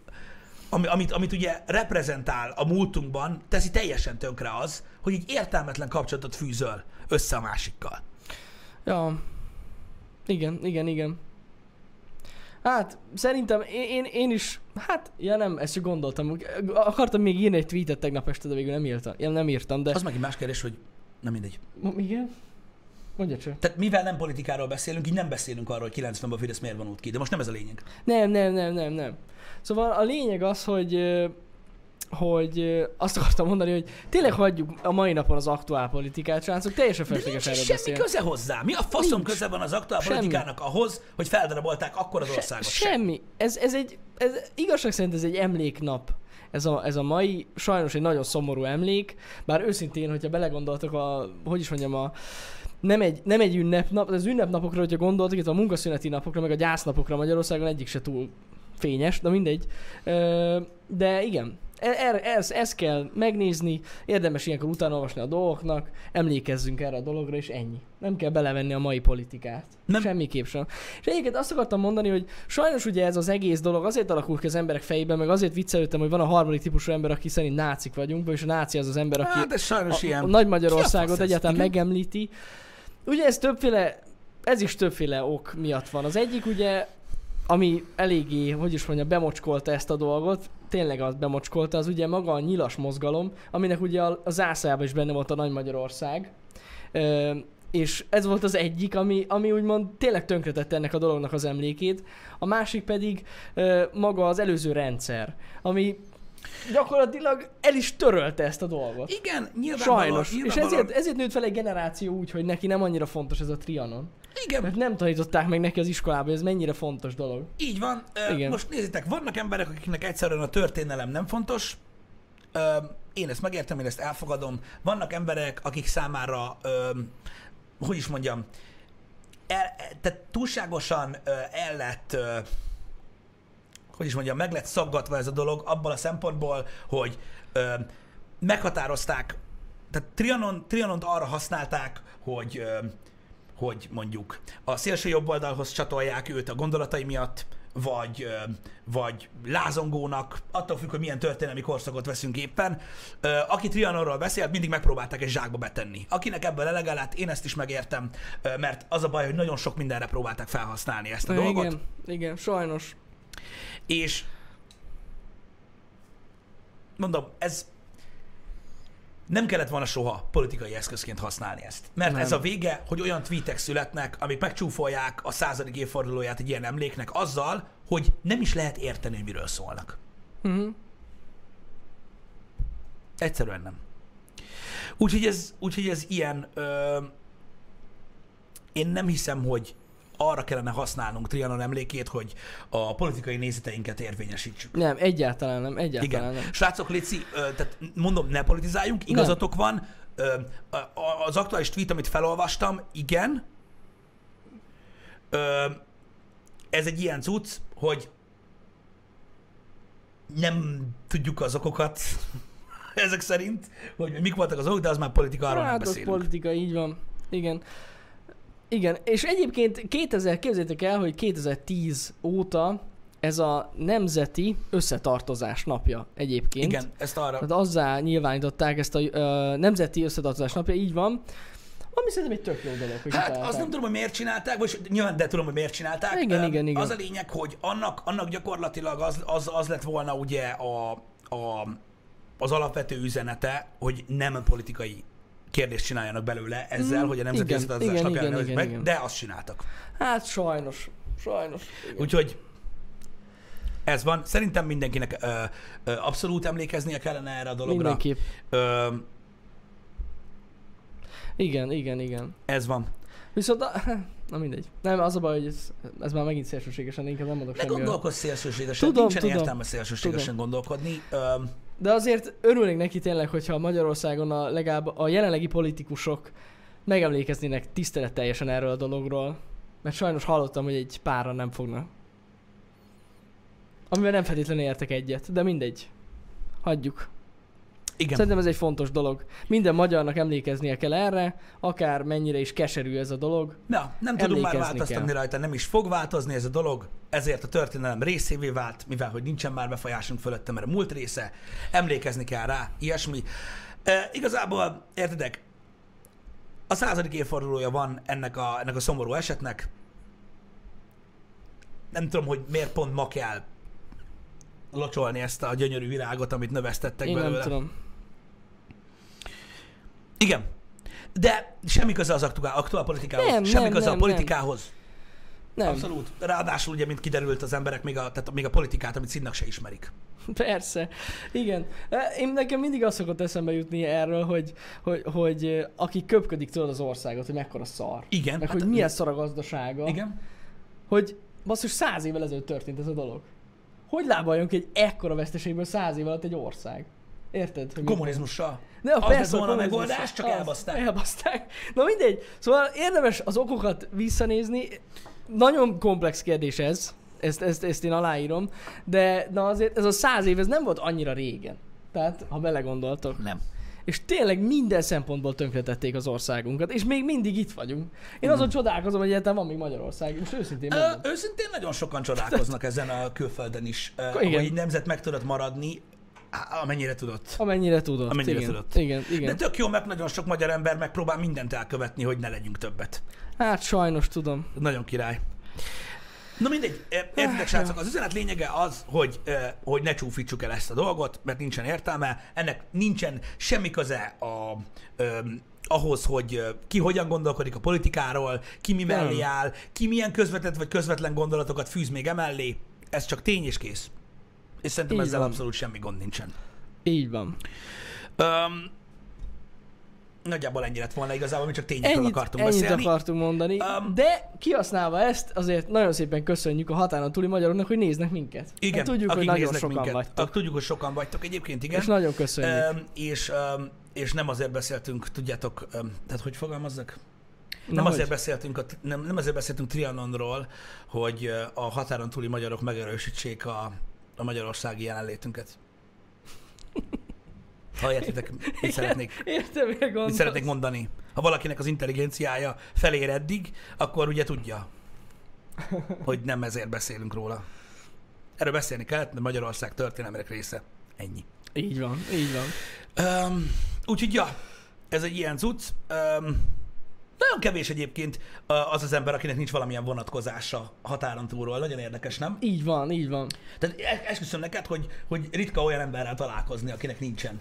ami, amit, amit ugye reprezentál a múltunkban, teszi teljesen tönkre az, hogy egy értelmetlen kapcsolatot fűzöl össze a másikkal. Ja. Igen, igen, igen. Hát, szerintem én, én, én is, hát, ja nem, ezt csak gondoltam. Akartam még írni egy tweetet tegnap este, de végül nem írtam. Ja, nem írtam, de... Az meg egy más kérdés, hogy nem mindegy. Igen? Mondja csak. Tehát mivel nem politikáról beszélünk, így nem beszélünk arról, hogy 90-ben a Fidesz miért vonult ki, de most nem ez a lényeg. Nem, nem, nem, nem, nem. Szóval a lényeg az, hogy hogy azt akartam mondani, hogy tényleg hagyjuk a mai napon az aktuál politikát, srácok, teljesen felesleges erről semmi beszélni. köze hozzá. Mi a faszom Nincs. köze van az aktuál Semmi. politikának ahhoz, hogy feldarabolták akkor az Se, országot? semmi. Ez, ez egy, ez, igazság szerint ez egy emléknap. Ez a, ez a mai, sajnos egy nagyon szomorú emlék, bár őszintén, hogyha belegondoltak a, hogy is mondjam, a, nem egy, nem egy ünnepnap, az ünnepnapokra, hogyha gondoltak, itt a munkaszüneti napokra, meg a gyásznapokra Magyarországon egyik se túl fényes, de mindegy. De igen, e- erre, ez, ezt kell megnézni, érdemes ilyenkor utána olvasni a dolgoknak, emlékezzünk erre a dologra, és ennyi. Nem kell belevenni a mai politikát. Nem. Semmiképp sem. És egyébként azt akartam mondani, hogy sajnos ugye ez az egész dolog azért alakul ki az emberek fejében, meg azért viccelődtem, hogy van a harmadik típusú ember, aki szerint nácik vagyunk, és a náci az az ember, aki Hát ez sajnos a, ilyen. a Nagy Magyarországot ez? egyáltalán Igen. megemlíti. Ugye ez többféle, ez is többféle ok miatt van. Az egyik ugye, ami eléggé, hogy is mondja, bemocskolta ezt a dolgot, tényleg azt bemocskolta, az ugye maga a nyilas mozgalom, aminek ugye a, a zászlajában is benne volt a Nagy Magyarország. Ö, és ez volt az egyik, ami, ami úgymond tényleg tönkretette ennek a dolognak az emlékét. A másik pedig ö, maga az előző rendszer, ami gyakorlatilag el is törölte ezt a dolgot. Igen, nyilvánvalóan. Sajnos. És nyilvánvalóan- ezért, ezért nőtt fel egy generáció úgy, hogy neki nem annyira fontos ez a Trianon. Igen, Mert nem tanították meg neki az iskolában, hogy ez mennyire fontos dolog. így van. Ö, Igen. Most nézzétek, vannak emberek, akiknek egyszerűen a történelem nem fontos, Ö, én ezt megértem, én ezt elfogadom. Vannak emberek, akik számára, ö, hogy is mondjam, el, tehát túlságosan ö, el lett, ö, hogy is mondjam, meg lett szaggatva ez a dolog abban a szempontból, hogy ö, meghatározták, tehát Trianon, Trianont arra használták, hogy, ö, hogy mondjuk a szélső jobb oldalhoz csatolják őt a gondolatai miatt, vagy, vagy lázongónak, attól függ, hogy milyen történelmi korszakot veszünk éppen. Aki Trianonról beszélt, mindig megpróbálták egy zsákba betenni. Akinek ebből elege lett, én ezt is megértem, mert az a baj, hogy nagyon sok mindenre próbálták felhasználni ezt a dolgot. Igen, igen, sajnos. És mondom, ez nem kellett volna soha politikai eszközként használni ezt. Mert Nem. ez a vége, hogy olyan tweetek születnek, amik megcsúfolják a századik évfordulóját egy ilyen emléknek azzal, hogy nem is lehet érteni, hogy miről szólnak. Uh-huh. Egyszerűen nem. Úgyhogy ez, úgyhogy ez ilyen... Ö, én nem hiszem, hogy arra kellene használnunk Trianon emlékét, hogy a politikai nézeteinket érvényesítsük. Nem, egyáltalán nem, egyáltalán Igen. nem. Srácok, Léci, tehát mondom, ne politizáljunk, igazatok van. A- a- Az aktuális tweet, amit felolvastam, igen. Ez egy ilyen cucc, hogy nem tudjuk az okokat ezek szerint, hogy mik voltak az okok, de az már politika, nem Hát az beszélünk. politika, így van. Igen. Igen, és egyébként 2000, képzeljétek el, hogy 2010 óta ez a nemzeti összetartozás napja egyébként. Igen, ezt arra. Tehát azzá nyilvánították ezt a ö, nemzeti összetartozás napja, így van. Ami szerintem egy tök jó dolog, hogy Hát azt nem tudom, hogy miért csinálták, vagy nyilván, de tudom, hogy miért csinálták. Igen, Ö, igen, igen. Az a lényeg, hogy annak, annak gyakorlatilag az, az, az lett volna ugye a, a, az alapvető üzenete, hogy nem politikai kérdést csináljanak belőle ezzel, Mm, hogy a nemzeti összetartozás napján igen, igen, meg, igen. de azt csináltak. Hát sajnos, sajnos. Igen. Úgyhogy ez van. Szerintem mindenkinek ö, ö, abszolút emlékeznie kellene erre a dologra. Mindenképp. Ö, Igen, igen, igen. ez van. Viszont, a, na mindegy. Nem, az a baj, hogy ez, ez már megint szélsőségesen, inkább nem mondok Ne semmiről. gondolkozz szélsőségesen. Tudom, Nincsen tudom. értelme szélsőségesen Tudom. gondolkodni. Ö, De azért örülnék neki tényleg, hogyha Magyarországon a, legalább a jelenlegi politikusok megemlékeznének tiszteletteljesen erről a dologról. Mert sajnos hallottam, hogy egy pára nem fognak. Amivel nem feltétlenül értek egyet, de mindegy. Hagyjuk. Igen. Szerintem ez egy fontos dolog. Minden magyarnak emlékeznie kell erre, akár mennyire is keserű ez a dolog. Na, nem tudunk már változtatni kell. rajta, nem is fog változni ez a dolog, ezért a történelem részévé vált, mivel hogy nincsen már befolyásunk fölötte, mert a múlt része, emlékezni kell rá, ilyesmi. E, igazából, értedek, a századik évfordulója van ennek a, ennek a szomorú esetnek. Nem tudom, hogy miért pont ma kell locsolni ezt a gyönyörű virágot, amit növesztettek Én belőle. nem tudom. Igen. De semmi köze az aktuál, aktuál politikához. Nem, semmi nem, köze nem, a politikához. Nem, Abszolút. Ráadásul ugye, mint kiderült, az emberek még a, tehát még a politikát, amit színnak se ismerik. Persze. Igen. Én nekem mindig azt szokott eszembe jutni erről, hogy, hogy, hogy aki köpködik tudod az országot, hogy mekkora szar. Igen. Meg hát- hogy milyen szar a gazdasága. Igen. Hogy basszus száz évvel ezelőtt történt ez a dolog. Hogy lábaljon ki egy ekkora veszteségből száz év alatt egy ország? Érted? Hogy mi- Kommunizmussal. De Az volna a megoldás, csak az, elbaszták. Elbaszták. Na mindegy. Szóval érdemes az okokat visszanézni. Nagyon komplex kérdés ez. Ezt, ezt, ezt én aláírom. De na azért ez a száz év, ez nem volt annyira régen. Tehát, ha belegondoltok. Nem. És tényleg minden szempontból tönkretették az országunkat, és még mindig itt vagyunk. Én azon csodálkozom, hogy egyáltalán van még Magyarország. Most őszintén Ö, mondom. őszintén nagyon sokan csodálkoznak ezen a külföldön is, ö, Igen. hogy egy nemzet meg tudott maradni, amennyire tudott. Amennyire tudott. Amennyire igen. tudott. Igen, De igen. tök jó, mert nagyon sok magyar ember megpróbál mindent elkövetni, hogy ne legyünk többet. Hát sajnos tudom. Nagyon király. Na mindegy, eh, értitek srácok, az üzenet lényege az, hogy, eh, hogy ne csúfítsuk el ezt a dolgot, mert nincsen értelme, ennek nincsen semmi köze a, ahhoz, hogy ki hogyan gondolkodik a politikáról, ki mi mellé áll, ki milyen közvetett vagy közvetlen gondolatokat fűz még emellé, ez csak tény és kész. És szerintem Így ezzel van. abszolút semmi gond nincsen. Így van. Öm, Nagyjából ennyi lett volna igazából, mi csak tényekről Ennyit, akartunk ennyit beszélni. akartunk mondani, Um, de kihasználva ezt, azért nagyon szépen köszönjük a határon túli magyaroknak, hogy néznek minket. Igen, Mert tudjuk, hogy nagyon sokan minket. vagytok. Tudjuk, hogy sokan vagytok egyébként, igen. És nagyon köszönjük. Öm, és, öm, és nem azért beszéltünk, tudjátok, öm, tehát hogy fogalmazzak? Na, Nem hogy? azért, beszéltünk a, nem, nem azért beszéltünk Trianonról, hogy a határon túli magyarok megerősítsék a, a magyarországi jelenlétünket. Ha értitek, mit szeretnék, Értem, mit szeretnék mondani. Ha valakinek az intelligenciája felér eddig, akkor ugye tudja, hogy nem ezért beszélünk róla. Erről beszélni kellett, mert Magyarország történelmének része. Ennyi. Így van, így van. Um, úgyhogy ja, ez egy ilyen cucc. Um, nagyon kevés egyébként az az ember, akinek nincs valamilyen vonatkozása határon túlról. Nagyon érdekes, nem? Így van, így van. Tehát e- esküszöm neked, hogy, hogy ritka olyan emberrel találkozni, akinek nincsen.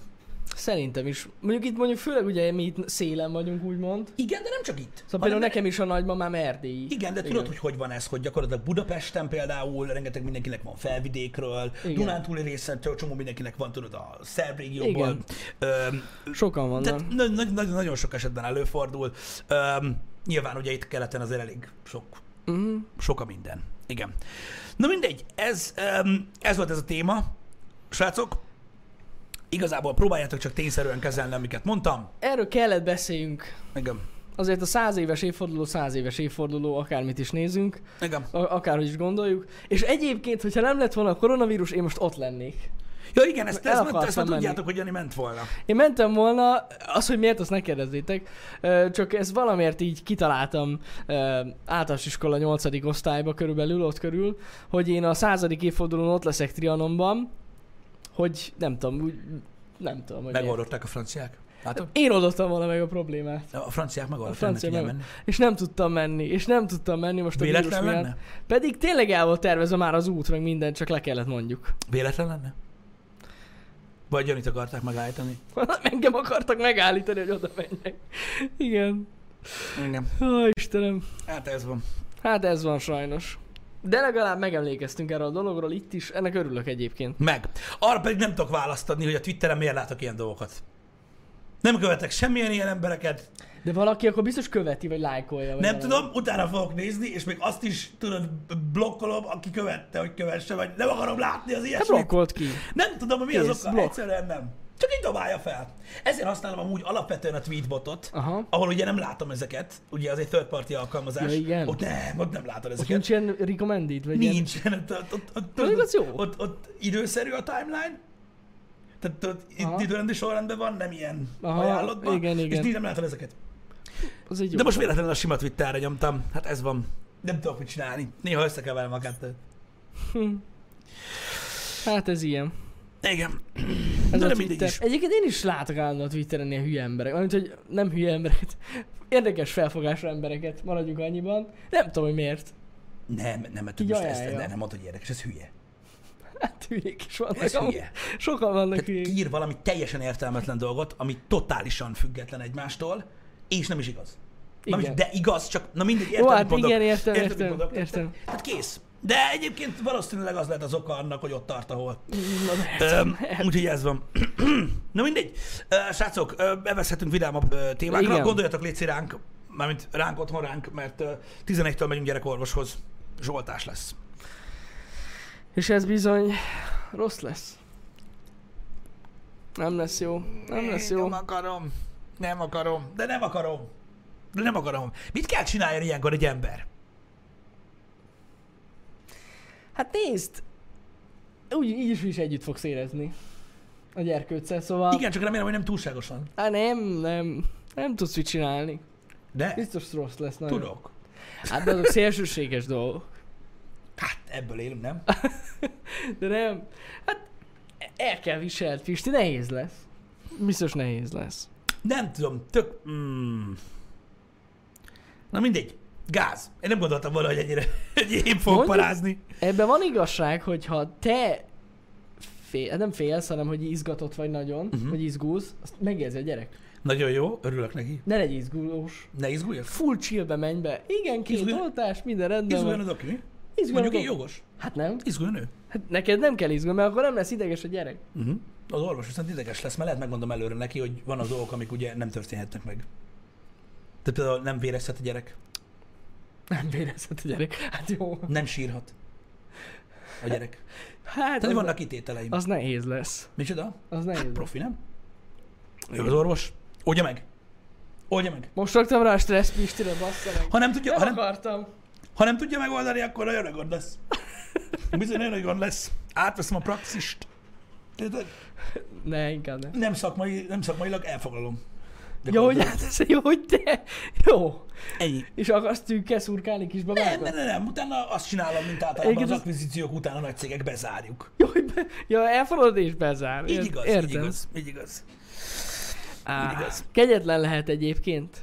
Szerintem is. Mondjuk itt mondjuk főleg ugye mi itt szélen vagyunk, úgymond. Igen, de nem csak itt. Szóval például nekem is a nagymamám erdélyi. Igen, de tudod, hogy hogy van ez, hogy gyakorlatilag Budapesten például rengeteg mindenkinek van felvidékről, Igen. Dunántúli részen csomó mindenkinek van, tudod, a szerb régióból. Igen. Öm, Sokan vannak. Nagyon sok esetben előfordul. Um, nyilván ugye itt keleten azért elég sok, Uh-huh. sok a minden. Igen. Na mindegy, ez, um, ez volt ez a téma. Srácok, igazából próbáljátok csak tényszerűen kezelni, amiket mondtam. Erről kellett beszéljünk. Igen. Azért a száz éves évforduló, száz éves évforduló, akármit is nézünk, Igen. a- akárhogy is gondoljuk. És egyébként, hogyha nem lett volna a koronavírus, én most ott lennék. Ja igen, ezt, ezt, akartam ezt már tudjátok, hogy Jani ment volna. Én mentem volna, az, hogy miért, azt ne kérdezzétek, csak ezt valamiért így kitaláltam általános iskola 8. osztályba körülbelül, ott körül, hogy én a századik évfordulón ott leszek Trianonban, hogy nem tudom, úgy, nem tudom, hogy. Megoldották a franciák. Látod? Én oldottam volna meg a problémát. A franciák megoldották, francia nem menni. És nem tudtam menni, és nem tudtam menni most a vírus Véletlen miatt. lenne? Pedig tényleg el volt tervezve már az út, meg minden, csak le kellett mondjuk. Véletlen lenne? Vagy Janit akarták megállítani? Engem akartak megállítani, hogy oda menjek. Igen. Igen. Ó, Istenem. Hát ez van. Hát ez van sajnos. De legalább megemlékeztünk erről a dologról itt is, ennek örülök egyébként. Meg. Arra pedig nem tudok választ adni, hogy a Twitteren miért látok ilyen dolgokat. Nem követek semmilyen ilyen embereket, De valaki akkor biztos követi, vagy lájkolja. Vagy nem valami. tudom, utána fogok nézni, és még azt is, tudod, blokkolom, aki követte, hogy kövesse, vagy nem akarom látni az ilyesmit. blokkolt ki. Nem tudom, mi az Kész, oka, blokk. egyszerűen nem. Csak így dobálja fel. Ezért használom amúgy alapvetően a tweetbotot, Aha. ahol ugye nem látom ezeket, ugye az egy third party alkalmazás. Ja, igen. Ott nem, ott nem látod Ott ezeket. nincs ilyen recommended, vagy ilyen... Nincsen, ott, ott, ott, ott, az jó. ott, ott időszerű a timeline, tehát ott időrendi sorrendben van, nem ilyen Aha, ajánlatban, igen, és igen. így nem látod ezeket. Az egy. De most véletlenül a sima Twitterre nyomtam, hát ez van. Nem tudok mit csinálni. Néha összekeverem a kettőt. Hm. Hát ez ilyen. Igen. Ez De a nem mindegy Twitter. is. Egyébként én is látok állandóan a Twitteren ilyen hülye emberek. Mármint, hogy nem hülye embereket. Érdekes felfogású embereket, maradjunk annyiban. Nem tudom, hogy miért. Nem, nem, mert Így most ezt ajánlja. nem, mondod, hogy érdekes, ez hülye. Hát hülyék is vannak. Ez hülye. Sokan vannak Tehát hülyék. kiír valami teljesen értelmetlen dolgot, ami totálisan független egymástól, és nem is igaz. Igen. Igen. De igaz, csak na mindegy, érted, Jó, hát igen, értem, értem, mondok? értem. Tehát kész. De egyébként valószínűleg az lehet az oka annak, hogy ott tart, ahol. Lehet. Öm, úgyhogy ez van. Na mindegy. Ö, Srácok, ö, vidámabb ö, témákra. Igen. Gondoljatok légy ránk, mármint ránk otthon ránk, mert ö, 11-től megyünk gyerekorvoshoz. Zsoltás lesz. És ez bizony rossz lesz. Nem lesz jó. Nem lesz jó. Nem akarom. Nem akarom. De nem akarom. De nem akarom. Mit kell csináljon ilyenkor egy ember? Hát nézd! Úgy, így is, is együtt fogsz érezni. A gyerkőccel, szóval... Igen, csak remélem, hogy nem túlságosan. Hát nem, nem. Nem tudsz mit csinálni. De? Biztos rossz lesz nagyon. Tudok. Hát de azok szélsőséges dolgok. Hát ebből élünk, nem? De nem. Hát el kell viselt, Pisti, nehéz lesz. Biztos nehéz lesz. Nem tudom, tök... Mm. Na mindegy. Gáz. Én nem gondoltam volna, hogy ennyire hogy én fogok Mondjuk- parázni. Ebben van igazság, hogy ha te fél, hát nem félsz, hanem hogy izgatott vagy nagyon, Mhm. uh-huh. vagy izgulsz, azt megérzi a gyerek. Nagyon jó, örülök neki. Ne legy izgulós. Ne izguljak. Full chillbe menj be. Igen, két Izgulj- oltás, minden rendben Izguljon a van. doki, mi? Izguljon Mondjuk a doki. jogos. Hát nem. Izguljon ő. Hát neked nem kell izgulni, mert akkor nem lesz ideges a gyerek. Uh-huh. Az orvos viszont ideges lesz, mert lehet megmondom előre neki, hogy van az dolgok, amik ugye nem történhetnek meg. Tehát például nem vérezhet a gyerek, Nem vérezhet a gyerek. Hát jó. nem sírhat a gyerek. Hát Tehát vannak kitételeim. az nehéz lesz. Micsoda? Az nehéz Hát profi, nem? Jó az orvos. Oldja meg. Oldja meg. Most raktam rá a stressz pistire, bassza meg. Ha nem tudja, ha Nem nem, akartam. ha nem tudja megoldani, akkor nagyon nagy gond lesz. Bizony nagyon nagy gond lesz. Átveszem a praxist. Ne, inkább ne. Nem, szakmai, nem szakmailag elfoglalom. Jó, hogy hát ez jó, hogy te. Jó. Ennyi. És akarsz tűkkel szurkálni Nem, kisbabákat? nem, nem, nem, utána azt csinálom, mint általában Igen, az az- akvizíciók után a nagy cégek bezárjuk. Jó, hogy be... ja, elforod és bezár. Így igaz, Értem. így igaz, így igaz. Á, így igaz. Kegyetlen lehet egyébként.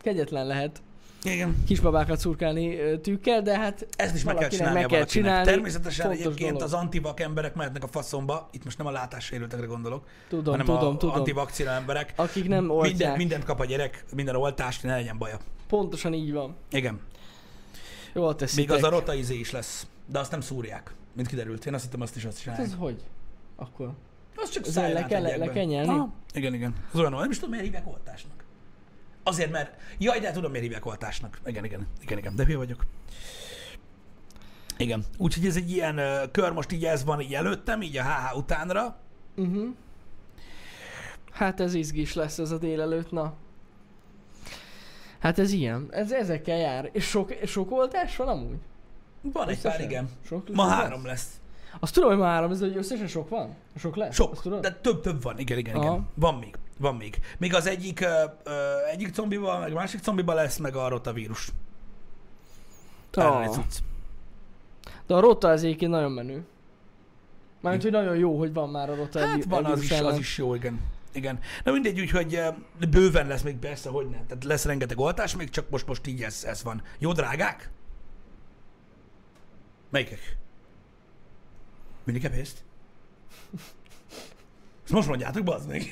Kegyetlen lehet Igen. kisbabákat szurkálni tűkkel, de hát Ezt is meg kell csinálni meg kell csinálni. Természetesen egyébként dolog. az antivak emberek mehetnek a faszomba, itt most nem a látássérültekre gondolok, Tudom, hanem tudom, a tudom. antivakcina emberek. Akik nem Minden, oltják. mindent kap a gyerek, minden oltást, ne legyen baja. Pontosan így van. Igen. Jól teszitek. Még az a rota izé is lesz, de azt nem szúrják, mint kiderült. Én azt hittem, azt is azt Hát csinálják. ez hogy? Akkor. Az csak Ezen le le nyelni? Aha, Igen, igen. Az olyan, nem is tudom, miért hívják oltásnak. Azért, mert... Jaj, de tudom, miért hívják oltásnak. Igen, igen, igen, igen. De hülye vagyok. Igen. Úgyhogy ez egy ilyen uh, kör, most így ez van így előttem, így a HH utánra. Uh-huh. Hát ez izgis lesz ez a délelőtt, na. Hát ez ilyen. Ez ezekkel jár. És sok, sok oltás van amúgy? Van egy pár, igen. Sok, Ma három lesz? Azt tudom, hogy ma három, ez hogy összesen sok van? Sok lesz? Sok, de több-több van. Igen, igen, Aha. igen. Van még. Van még. Még az egyik, ö, ö, egyik zombival, meg a másik zombiba lesz, meg a rotavírus. Ah. De a rota az egyébként nagyon menő. Mármint, hogy nagyon jó, hogy van már a rota Hát egy, van egy az is, ellen. az is jó, igen. Igen. Na mindegy, úgyhogy bőven lesz még persze, hogy ne. Tehát lesz rengeteg oltás, még csak most, most így ez, ez van. Jó drágák? Melyikek? Mindig pénzt? Ezt most mondjátok, bazd meg.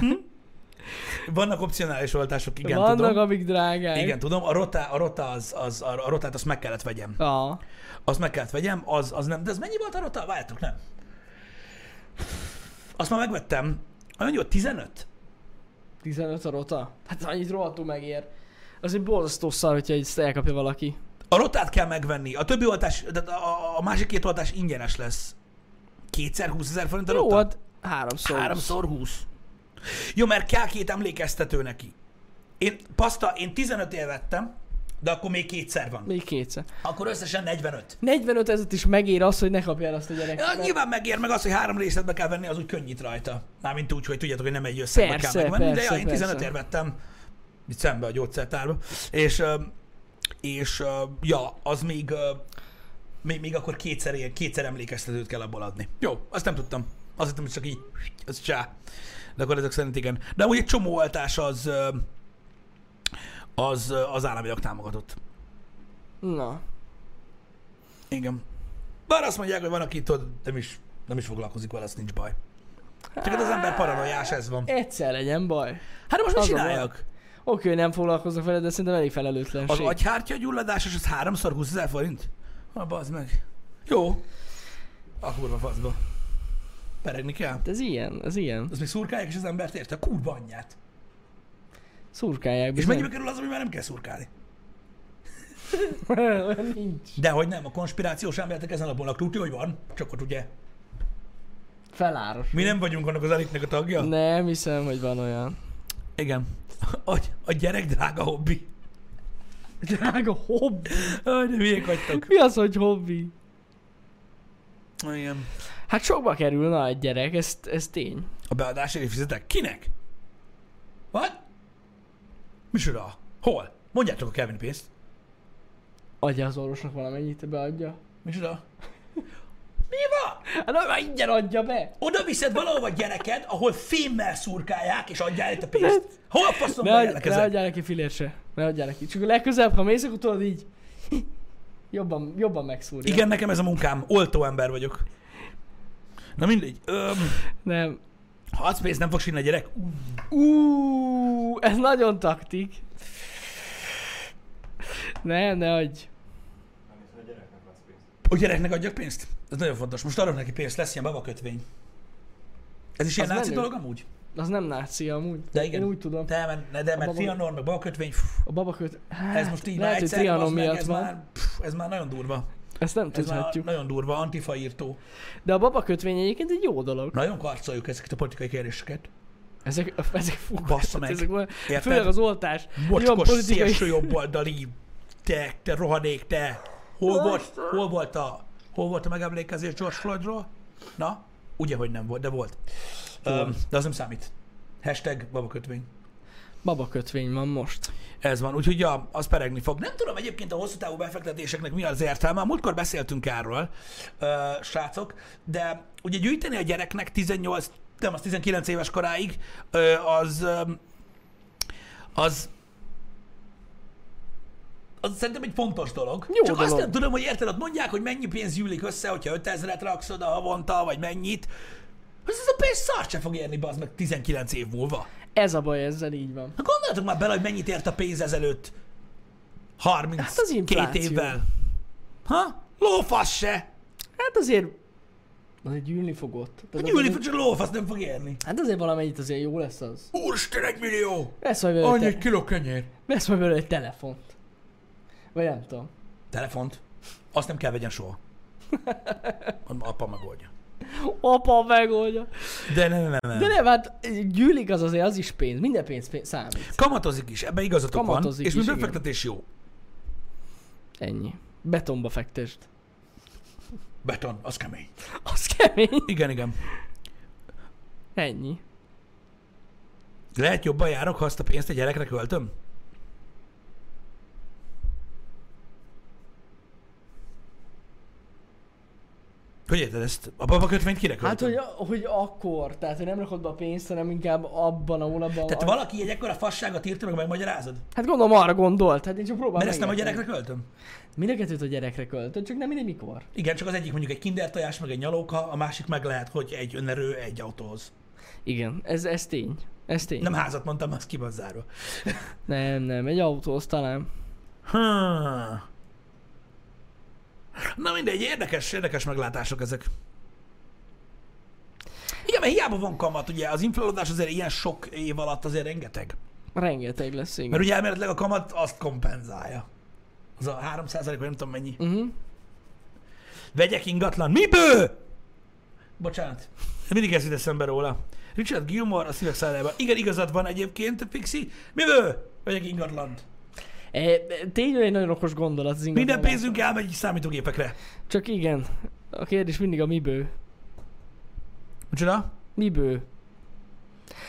hm? Vannak opcionális oltások, igen, Vannak, tudom. amik drágák. Igen, tudom. A rota, a rota az, az, a rotát azt meg kellett vegyem. Ah. Azt meg kellett vegyem, az, az nem. De ez mennyi volt a rota? Várjátok, nem. Azt már megvettem. Annyi volt? 15? 15 a rota? Hát annyit rohadtul megér. Az egy borzasztó szar, hogyha ezt elkapja valaki. A rotát kell megvenni. A többi oltás, de a, a másik két oltás ingyenes lesz. Kétszer 20 ezer forint a Jó, rota? hát háromszor. Háromszor 20. Jó, mert kell két emlékeztető neki. Én, paszta, én 15 év vettem, de akkor még kétszer van. Még kétszer. Akkor összesen 45. 45 ezet is megér az, hogy ne kapja el azt a gyerek. Ja, nyilván megér meg az, hogy három részletbe kell venni, az úgy könnyít rajta. Mármint úgy, hogy tudjátok, hogy nem egy összegbe Persze, kell megvenni, de persze, ja, én 15 persze. ér vettem itt szembe a gyógyszertárba, és, és ö, ja, az még, ö, még, még akkor kétszer, kétszer emlékeztetőt kell abból adni. Jó, azt nem tudtam. Azt hittem, hogy csak így, az csá. De akkor ezek szerint igen. De úgy egy csomó oltás az, az, az államilag támogatott. Na. Igen. Bár azt mondják, hogy van, aki tudod, nem is, nem is foglalkozik vele, az nincs baj. Csak hát az ember paranoiás, ez van. Egyszer legyen baj. Hát de most mit csináljak? Oké, hogy nem foglalkoznak vele, de szerintem elég Az felelőtlenség. agyhártya gyulladásos, az háromszor 20 ezer forint? Ha, bazd meg. Jó. A kurva faszba. Peregni kell. Hát ez ilyen, ez ilyen. Az még szurkálják, és az embert érte a kurva anyját. Szurkálják És bizony. mennyibe kerül az, amivel nem kell szurkálni? Nincs. De hogy nem, a konspirációs elméletek ezen alapulnak. Tudja, hogy van, csak ott ugye. Feláros. Mi nem vagyunk annak az elitnek a tagja. Nem hiszem, hogy van olyan. Igen. A, a gyerek drága hobbi. Drága hobbi. Aj, de miék vagytok. Mi az, hogy hobbi? Igen. Hát sokba kerül, na egy gyerek, ez, ez tény. A beadásért fizetek? Kinek? What? Micsoda? Hol? Mondjátok a Kevin pénzt. Adja az orvosnak valamennyit, beadja. Micsoda? Mi van? Hát na, már ingyen adja be. Oda viszed valahova gyereked, ahol fémmel szurkálják, és adjál itt a pénzt. Hol faszom Ne, adj, ne adjál neki filért se. Ne adjál neki. Csak a legközelebb, ha mész, akkor tudod így... jobban, jobban megszúrja. Igen, nekem ez a munkám. Oltó ember vagyok. Na mindegy. Öm, Nem. ha adsz pénzt, nem fogsz sinni a gyerek. Ú, ez nagyon taktik. Nem, ne adj. Hiszem, a gyereknek adjak pénzt? Ez nagyon fontos. Most adok neki pénzt, lesz ilyen babakötvény. Ez is ilyen Az náci menő. dolog amúgy? Az nem náci amúgy. De igen. Én úgy tudom. De, mert, ne, de, mert baba- Trianon, meg babakötvény, pff, A babaköt... Hát, ez most így már lehet, egyszer, Trianon bazd meg, miatt ez van. már, pff, ez már nagyon durva. Ezt nem Ez már tudhatjuk. nagyon durva, antifa írtó. De a babakötvény egyébként egy jó dolog. Nagyon karcoljuk ezeket a politikai kérdéseket. Ezek, ezek fú, Bassza meg. Ezek, Érted? főleg az oltás. Mocskos, politikai- szélső jobboldali, te, te rohadék, te. Hol volt, hol volt a, hol volt a megemlékezés George Floydról? Na, ugye, hogy nem volt, de volt. Um, de az nem számít. Hashtag babakötvény. Babakötvény van most. Ez van, úgyhogy ja, az peregni fog. Nem tudom egyébként a hosszú távú befektetéseknek mi az értelme. Múltkor beszéltünk erről, uh, srácok, de ugye gyűjteni a gyereknek 18, nem, az 19 éves koráig, uh, az, um, az az szerintem egy fontos dolog. Jó Csak azt dolog. nem tudom, hogy érted, ott mondják, hogy mennyi pénz gyűlik össze, hogyha 5000-et raksz oda havonta, vagy mennyit. Ez, ez a pénz szart se fog érni, az meg 19 év múlva. Ez a baj, ezzel így van. Na gondoljatok már bele, hogy mennyit ért a pénz ezelőtt 32 Hát az infláció. évvel. Ha? Lófasz se. Hát azért... Azért gyűlni fog ott. Tehát gyűli, azért- csak lófasz nem fog érni. Hát azért valamennyit azért jó lesz az. Úristen, egy millió! Vesz majd belőle, Annyi egy kiló kenyér. Vesz majd belőle egy telefont. Vagy nem tudom. Telefont. Azt nem kell vegyen soha. Apa megoldja. Apa megoldja. De nem, nem, nem. De nem, hát gyűlik az azért, az is pénz. Minden pénz, pénz számít. Kamatozik is, ebbe igazatok Kamatozik van. És mint befektetés jó. Ennyi. Betonba fektesd. Beton, az kemény. Az kemény. Igen, igen. Ennyi. Lehet jobban járok, ha azt a pénzt egy gyerekre költöm? Hogy érted ezt? A babakötvényt kire Hát, költöm? hogy, hogy akkor, tehát hogy nem rakod be a pénzt, hanem inkább abban a hónapban. Tehát a... valaki egy ekkora fasságot írta, meg megmagyarázod? Hát gondolom arra gondolt, hát én csak próbálom Mert ezt nem a gyerekre költöm? Mind a kettőt a gyerekre költött, csak nem mindegy mikor. Igen, csak az egyik mondjuk egy kinder tojás, meg egy nyalóka, a másik meg lehet, hogy egy önerő egy autóhoz. Igen, ez, ez tény. Ez tény. Nem házat mondtam, az ki van zárva. nem, nem, egy autóhoz talán. Hmm. Na mindegy, érdekes, érdekes meglátások ezek. Igen, mert hiába van kamat, ugye az inflálódás azért ilyen sok év alatt azért rengeteg. Rengeteg lesz, igen. Mert ugye elméletileg a kamat azt kompenzálja. Az a 3 vagy nem tudom mennyi. Uh-huh. Vegyek ingatlan. Miből? Bocsánat. Mindig ez jut eszembe róla. Richard Gilmore a szívek szállában. Igen, igazad van egyébként, Pixi. Miből? Vegyek ingatlant. E, tényleg egy nagyon okos gondolat az. Minden pénzünk elmegy számítógépekre. Csak igen, a kérdés mindig a miből. Micsoda? Miből?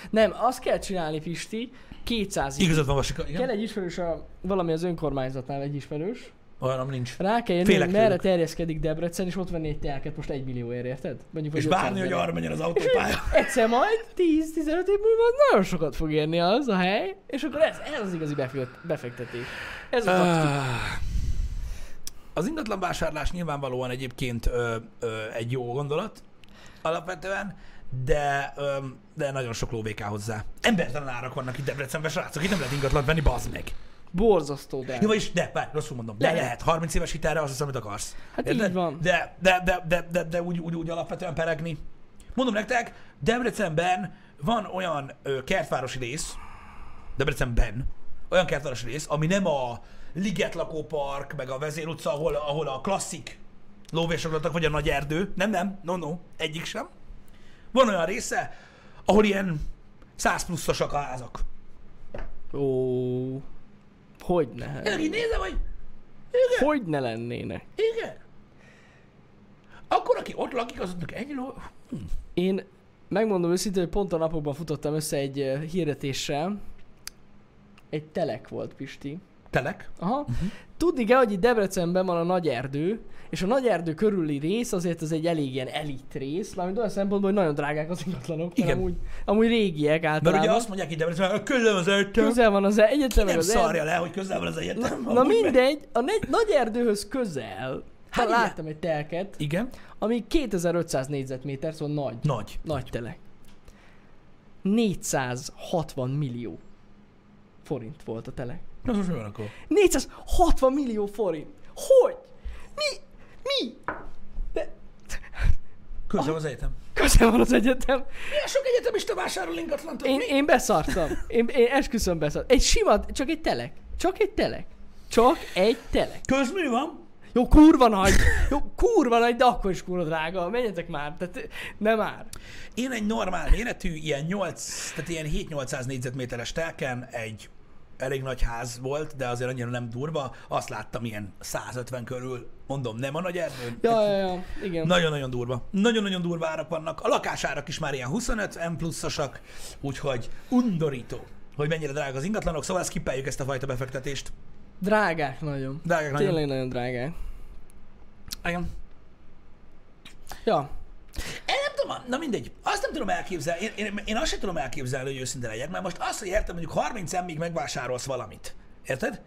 Nem, azt kell csinálni, Pisti, 200 Igazad van, Vasika. Igen? Kell egy ismerős, a, valami az önkormányzatnál egy ismerős. Olyanom nincs. Rá kell jönni, Félek hogy merre tőlük. terjeszkedik Debrecen, és ott venni egy telket most egy millióért, érted? Mondjuk, És várni, 500 hogy arra menjen az autópálya. Egyszer majd 10-15 év múlva nagyon sokat fog érni az a hely, és akkor ez, ez az igazi befekt- befektetés. Ez a taktik. Ah. Az ingatlan vásárlás nyilvánvalóan egyébként ö, ö, egy jó gondolat alapvetően, de, ö, de nagyon sok lóvé kell hozzá. Embertelen árak vannak itt Debrecenben, srácok, itt nem lehet ingatlan venni, bazd meg. Borzasztó, de. Jó, vagyis, de, várj, rosszul mondom, de Lehet. lehet. 30 éves hitelre azt hiszem, amit akarsz. Hát Érted? így van. De, de, de, de, de, de úgy, úgy, úgy alapvetően peregni. Mondom nektek, Debrecenben van olyan ö, kertvárosi rész, Debrecenben, olyan kertvárosi rész, ami nem a Liget lakópark, meg a Vezér utca, ahol, ahol a klasszik lóvésok laktak, vagy a nagy erdő. Nem, nem, no, no, egyik sem. Van olyan része, ahol ilyen 100 pluszosak a házak. Ó, hogy ne? Én így nézem, hogy igen, Hogy ne lennének? igen. Akkor, aki ott lakik, azoknak ennyi ló... Én megmondom őszintén, hogy pont a napokban futottam össze egy eh, hirdetéssel. Egy telek volt, Pisti. Telek? Aha. Uh-huh. Tudni kell, hogy itt Debrecenben van a nagy erdő, és a nagy erdő körüli rész azért az egy elég ilyen elit rész, mármint olyan szempontból, hogy nagyon drágák az ingatlanok, Igen. mert amúgy, amúgy régiek Mert általában. ugye azt mondják itt Debrecenben, közel az egyetem. Közel van az egyetem, meg Nem az szarja erdő. le, hogy közel van az egyetem. Na, na mindegy, a negy, nagy erdőhöz közel, hát láttam egy telket, Igen. ami 2500 négyzetméter, szóval nagy. Nagy. Nagy telek. 460 millió forint volt a telek. Na, most mi van akkor? 460 millió forint. Hogy? Mi? Mi? Köszönöm az egyetem. Köszönöm van az egyetem. Milyen sok egyetemista vásárol ingatlant? Én, én beszartam. Én, én esküszöm beszartam. Egy sima, csak egy telek. Csak egy telek. Csak egy telek. Közmű van? Jó, kurva nagy. Jó, kurva nagy, de akkor is kurva drága. Menjetek már. Tehát nem már. Én egy normál méretű, ilyen 8, tehát ilyen 7-800 négyzetméteres telken egy elég nagy ház volt, de azért annyira nem durva. Azt láttam ilyen 150 körül, mondom, nem a nagy erdőn. Ja, ja, ja. Igen. Nagyon-nagyon durva. Nagyon-nagyon durva árak vannak. A lakásárak is már ilyen 25 M pluszosak, úgyhogy undorító, hogy mennyire drága az ingatlanok, szóval skipeljük ezt a fajta befektetést. Drágák nagyon. Drágák nagyon. Tényleg nagyon drágák. Igen. Ja. Én nem tudom, na mindegy, azt nem tudom elképzelni, én, én, én azt sem tudom elképzelni, hogy őszinte legyek, mert most azt, hogy értem, mondjuk 30% emmig megvásárolsz valamit. Érted?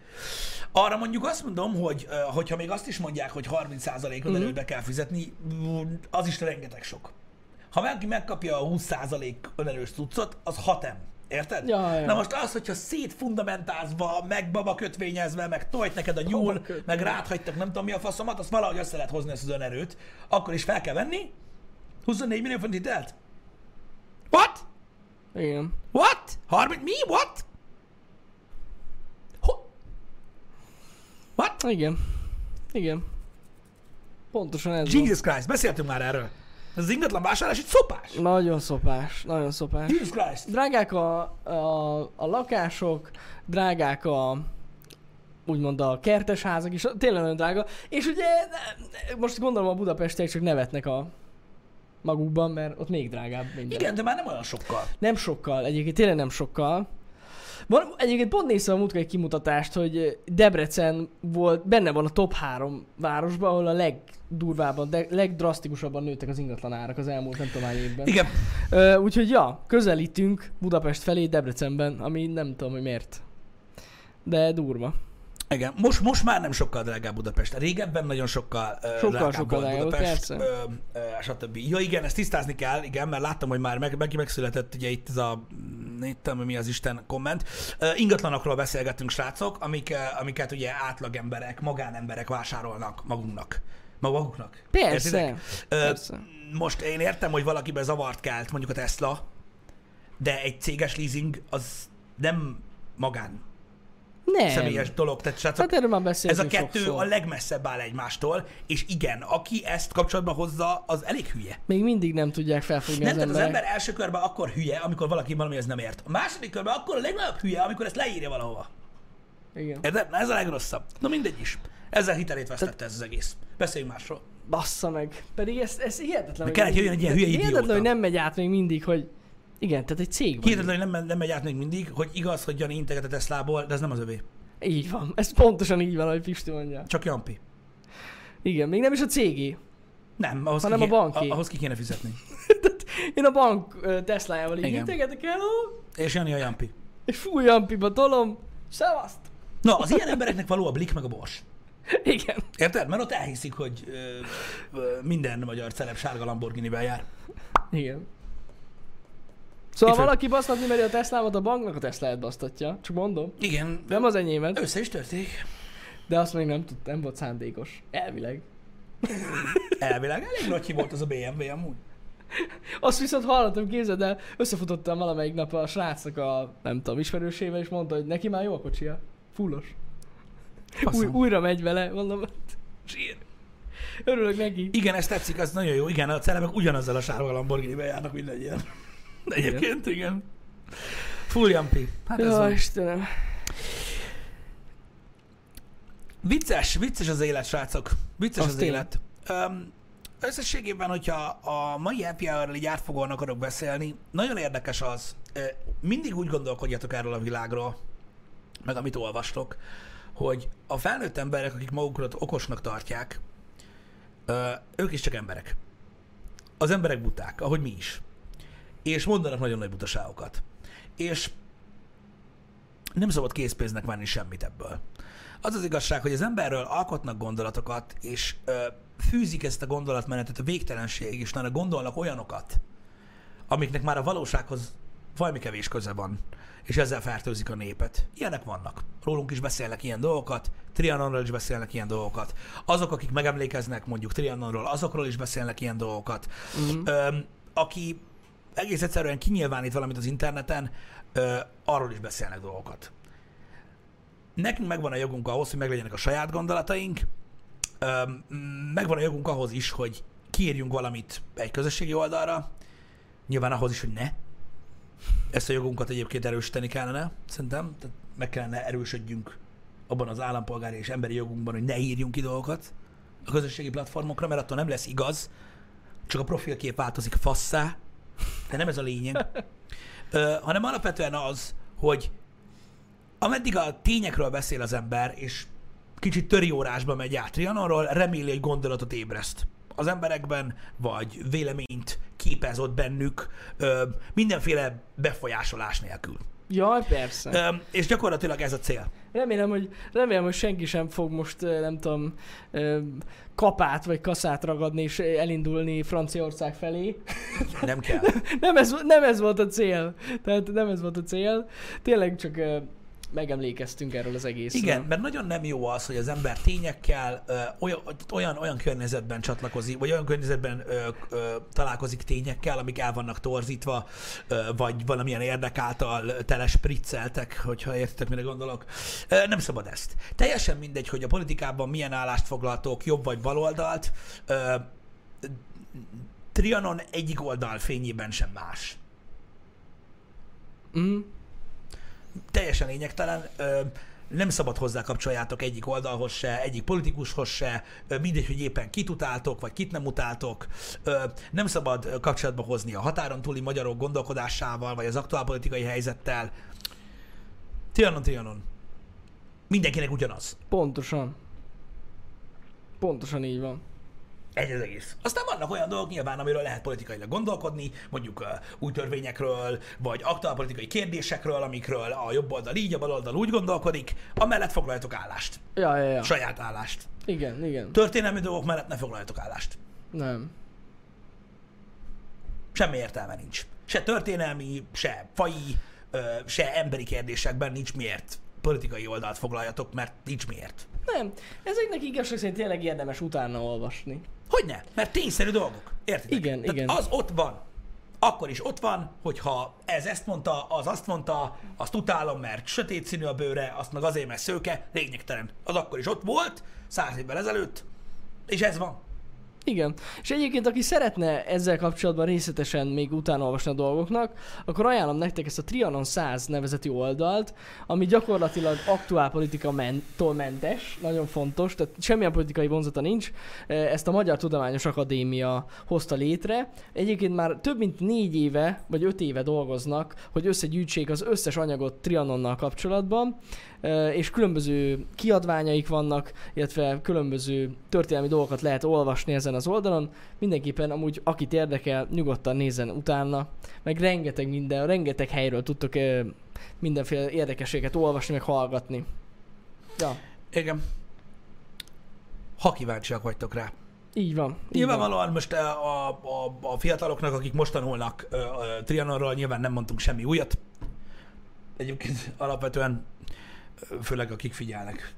Arra mondjuk azt mondom, hogy hogyha még azt is mondják, hogy 30% Mhm. önerőt be kell fizetni, az is rengeteg sok. Ha valaki megkapja a 20% önerős cuccot, az 6 em. Érted? Ja, ja. Na most az, hogyha szétfundamentázva, meg baba kötvényezve, meg tojt neked a nyúl, meg ráthagytak nem tudom mi a faszomat, azt valahogy össze lehet hozni ezt az önerőt, akkor is fel kell venni, 24 millió font hitelt? What? Igen. What? 30? Mi? What? Ho? What? Igen. Igen. Pontosan ez van. Jesus Christ, beszéltünk már erről. Ez az ingatlan vásárlás egy szopás. Nagyon szopás. Nagyon szopás. Jesus Christ. Drágák a, a, a lakások, drágák a úgymond a kertes házak is, tényleg nagyon drága. És ugye most gondolom a budapestiek csak nevetnek a magukban, mert ott még drágább minden. Igen, de már nem olyan sokkal. Nem sokkal, egyébként tényleg nem sokkal. Van, egyébként pont néztem a múltkor egy kimutatást, hogy Debrecen volt, benne van a top 3 városban, ahol a legdurvábban, de legdrasztikusabban nőttek az ingatlan árak az elmúlt nem tudom hány évben. Igen. Ö, úgyhogy ja, közelítünk Budapest felé Debrecenben, ami nem tudom, hogy miért. De durva. Igen, most, most már nem sokkal drágább Budapest. Régebben nagyon sokkal, uh, Sokkal, drágább sokkal volt drágább, Budapest, ö, ö, stb. Ja igen, ezt tisztázni kell, igen, mert láttam, hogy már meg, meg, megszületett ugye itt ez a, nem tudom, mi az Isten komment. Uh, ingatlanokról beszélgettünk, srácok, amik, uh, amiket ugye átlagemberek, magánemberek vásárolnak magunknak. Maguknak. Persze, Értitek? Persze. Most én értem, hogy valakiben zavart kelt, mondjuk a Tesla, de egy céges leasing az nem magán Nem. személyes dolog. Tehát srácok, Hát erről már ez a kettő sokszor. a legmesszebb áll egymástól, és igen, aki ezt kapcsolatban hozza, az elég hülye. Még mindig nem tudják felfogni Nem, az tehát az emberek. ember első körben akkor hülye, amikor valaki valamihez nem ért. A második körben akkor a legnagyobb hülye, amikor ezt leírja valahova. Igen. Érted? Ez a legrosszabb. Na mindegy is. Ezzel hitelét vesztette ez az egész. Beszéljünk másról. Bassza meg. Pedig ez, ez hihetetlen. Meg kellett jöjjön egy ilyen hülye Hihetetlen, hogy nem megy át még mindig, hogy igen, tehát egy cég van. Hihetetlen, hogy nem, nem megy át még mindig, hogy igaz, hogy Jani integet a Teslából, de ez nem az övé. Így van. Ez pontosan így van, ahogy Pisti mondja. Csak Jampi. Igen, még nem is a cégé. Nem, ahhoz, Hanem ki, a banki. ahhoz ki kéne fizetni. Én a bank Teslájával így Igen. integetek el, És Jani a Jampi. és fúj Jampiba tolom, szevaszt. Na, az ilyen embereknek való a Blik meg a Bors. Igen. Érted? Mert ott elhiszik, hogy ö, ö, minden magyar celeb sárga Lamborghini-vel jár. Igen. Szóval Itt valaki basztatni meri a Teslámat, a banknak a Tesláját basztatja. Csak mondom. Igen, Nem az enyémet, össze is történik. de azt még nem tud, nem volt szándékos. Elvileg. Elvileg elég nagy volt az a BMW amúgy. Azt viszont hallottam, képzeld el, összefutottam valamelyik nap a srácnak a, nem tudom, ismerősével, és mondta, hogy neki már jó a kocsia. Fullos. Új, újra megy vele, mondom, sír. Örülök neki. Igen, ez tetszik, az nagyon jó. Igen, a celebek ugyanazzal a sárga Lamborghini-vel járnak mindegyen. De egyébként, igen. Full Jampi. Hát ez van. Istenem. Vicces, vicces az élet, srácok. Vicces Az az, tény. élet. Um, összességében, hogyha a mai happy hour így átfogóan akarok beszélni, nagyon érdekes az, mindig úgy gondolkodjatok erről a világról, meg amit olvastok, hogy a felnőtt emberek, akik magukat okosnak tartják, ők is csak emberek. Az emberek buták, ahogy mi is. És mondanak nagyon nagy butaságokat. És nem szabad készpénznek venni semmit ebből. Az az igazság, hogy az emberről alkotnak gondolatokat, és ö, fűzik ezt a gondolatmenetet a végtelenségig, és utána gondolnak olyanokat, amiknek már a valósághoz valami kevés köze van, és ezzel fertőzik a népet. Ilyenek vannak. Rólunk is beszélnek ilyen dolgokat, Trianonról is beszélnek ilyen dolgokat. Azok, akik megemlékeznek mondjuk Trianonról, azokról is beszélnek ilyen dolgokat. Mhm. Öm, aki egész egyszerűen kinyilvánít valamit az interneten, ö, arról is beszélnek dolgokat. Nekünk megvan a jogunk ahhoz, hogy meglegyenek a saját gondolataink, öm, megvan a jogunk ahhoz is, hogy kiírjunk valamit egy közösségi oldalra, nyilván ahhoz is, hogy ne. Ezt a jogunkat egyébként erősíteni kellene, szerintem. Tehát meg kellene erősödjünk abban az állampolgári és emberi jogunkban, hogy ne írjunk ki dolgokat a közösségi platformokra, mert attól nem lesz igaz, csak a profilkép változik fasszá, de nem ez a lényeg, Ö, hanem alapvetően az, hogy ameddig a tényekről beszél az ember, és kicsit töriórásba megy át Trianonról, reméli, hogy gondolatot ébreszt az emberekben, vagy véleményt képez ott bennük, ö, mindenféle befolyásolás nélkül. Jaj, persze. Ö, és gyakorlatilag ez a cél. Remélem, hogy, remélem, hogy senki sem fog most, nem tudom, kapát vagy kaszát ragadni és elindulni Franciaország felé. Nem kell. nem, ez, nem ez volt a cél. Tehát nem ez volt a cél. Tényleg csak megemlékeztünk erről az egészről. Igen, mert nagyon nem jó az, hogy az ember tényekkel olyan, olyan, olyan környezetben csatlakozik, vagy olyan környezetben ö, ö, találkozik tényekkel, amik el vannak torzítva, ö, vagy valamilyen érdek által telespricceltek, hogyha értitek, mire gondolok. Ö, nem szabad ezt. Teljesen mindegy, hogy a politikában milyen állást foglaltok, jobb vagy baloldalt, ö, Trianon egyik oldal fényében sem más. Mm. Teljesen lényegtelen. Ö, nem szabad hozzá kapcsoljátok egyik oldalhoz se, egyik politikushoz se, mindegy, hogy éppen kit utáltok, vagy kit nem utáltok. Nem szabad kapcsolatba hozni a határon túli magyarok gondolkodásával, vagy az aktuál politikai helyzettel. Trianon, Trianon. Mindenkinek ugyanaz. Pontosan. Pontosan így van. Egy az egész. Aztán vannak olyan dolgok nyilván, amiről lehet politikailag gondolkodni, mondjuk uh, új törvényekről, vagy aktuálpolitikai kérdésekről, amikről a jobb oldal így, a bal oldal úgy gondolkodik, amellett foglaljatok állást. Ja, ja, ja. Saját állást. Igen, igen. Történelmi dolgok mellett ne foglaljatok állást. Nem. Semmi értelme nincs. Se történelmi, se faji, ö, se emberi kérdésekben nincs miért politikai oldalt foglaljatok, mert nincs miért. Nem. Ezeknek igazság szerint tényleg érdemes utána olvasni. Hogyne? Mert tényszerű dolgok. Értitek? Igen, Tehát igen. Az ott van. Akkor is ott van, hogyha ez ezt mondta, az azt mondta, azt utálom, mert sötét színű a bőre, azt meg azért, mert szőke, lényegtelen. Az akkor is ott volt, száz évvel ezelőtt, és ez van. Igen. És egyébként, aki szeretne ezzel kapcsolatban részletesen még utána olvasni a dolgoknak, akkor ajánlom nektek ezt a Trianon 100 nevezeti oldalt, ami gyakorlatilag aktuál politika mentól mentes, nagyon fontos, tehát semmilyen politikai vonzata nincs. Ezt a Magyar Tudományos Akadémia hozta létre. Egyébként már több mint négy éve, vagy öt éve dolgoznak, hogy összegyűjtsék az összes anyagot Trianonnal kapcsolatban, és különböző kiadványaik vannak, illetve különböző történelmi dolgokat lehet olvasni ezen az oldalon. Mindenképpen amúgy, akit érdekel, nyugodtan nézzen utána, meg rengeteg minden, rengeteg helyről tudtok mindenféle érdekességet olvasni, meg hallgatni. Ja, Igen. Ha kíváncsiak vagytok rá. így van. Így van. Nyilvánvalóan most a, a, a, a fiataloknak, akik most tanulnak ö, ö, Trianonról, nyilván nem mondtunk semmi újat. Egyébként alapvetően, főleg akik figyelnek.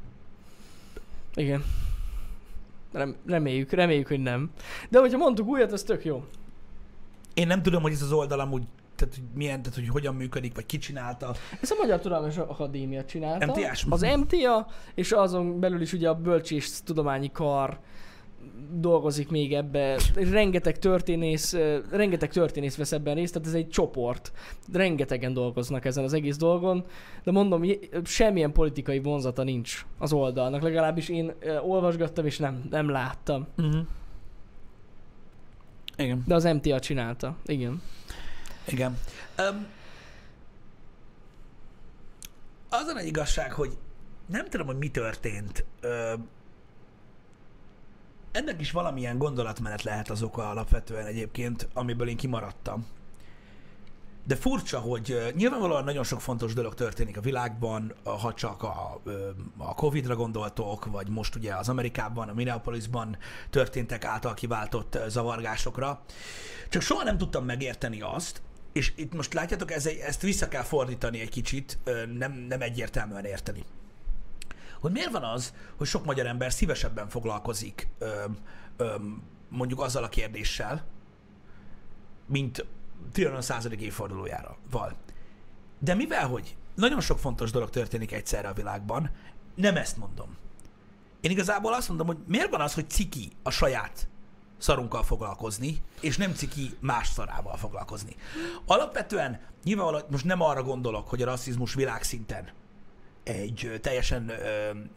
Igen. Rem, reméljük, reméljük, hogy nem. De hogyha mondtuk újat, az tök jó. Én nem tudom, hogy ez az oldal amúgy, tehát hogy milyen, tehát hogy hogyan működik, vagy ki csinálta. Ezt a Magyar Tudományos Akadémia csinálta. MTA-s? Az MTA, és azon belül is ugye a Bölcsész Tudományi Kar dolgozik még ebbe. Rengeteg történész, rengeteg történész vesz ebben részt, tehát ez egy csoport. Rengetegen dolgoznak ezen az egész dolgon, de mondom, semmilyen politikai vonzata nincs az oldalnak, legalábbis én olvasgattam és nem, nem láttam. Uh-huh. Igen. De az MTA csinálta, igen. Igen. Um, az a nagy igazság, hogy nem tudom, hogy mi történt. Ö, ennek is valamilyen gondolatmenet lehet az oka alapvetően egyébként, amiből én kimaradtam. De furcsa, hogy nyilvánvalóan nagyon sok fontos dolog történik a világban, ha csak a, a Covid-ra gondoltok, vagy most ugye az Amerikában, a Minneapolisban történtek által kiváltott zavargásokra. Csak soha nem tudtam megérteni azt, és itt most látjátok, ez, ezt vissza kell fordítani egy kicsit, nem, nem egyértelműen érteni. Hogy miért van az, hogy sok magyar ember szívesebben foglalkozik ö, ö, mondjuk azzal a kérdéssel, mint Trianon századik évfordulójára. Val. De mivel, hogy nagyon sok fontos dolog történik egyszerre a világban, nem ezt mondom. Én igazából azt mondom, hogy miért van az, hogy ciki a saját szarunkkal foglalkozni, és nem ciki más szarával foglalkozni. Alapvetően nyilvánvalóan most nem arra gondolok, hogy a rasszizmus világszinten egy teljesen,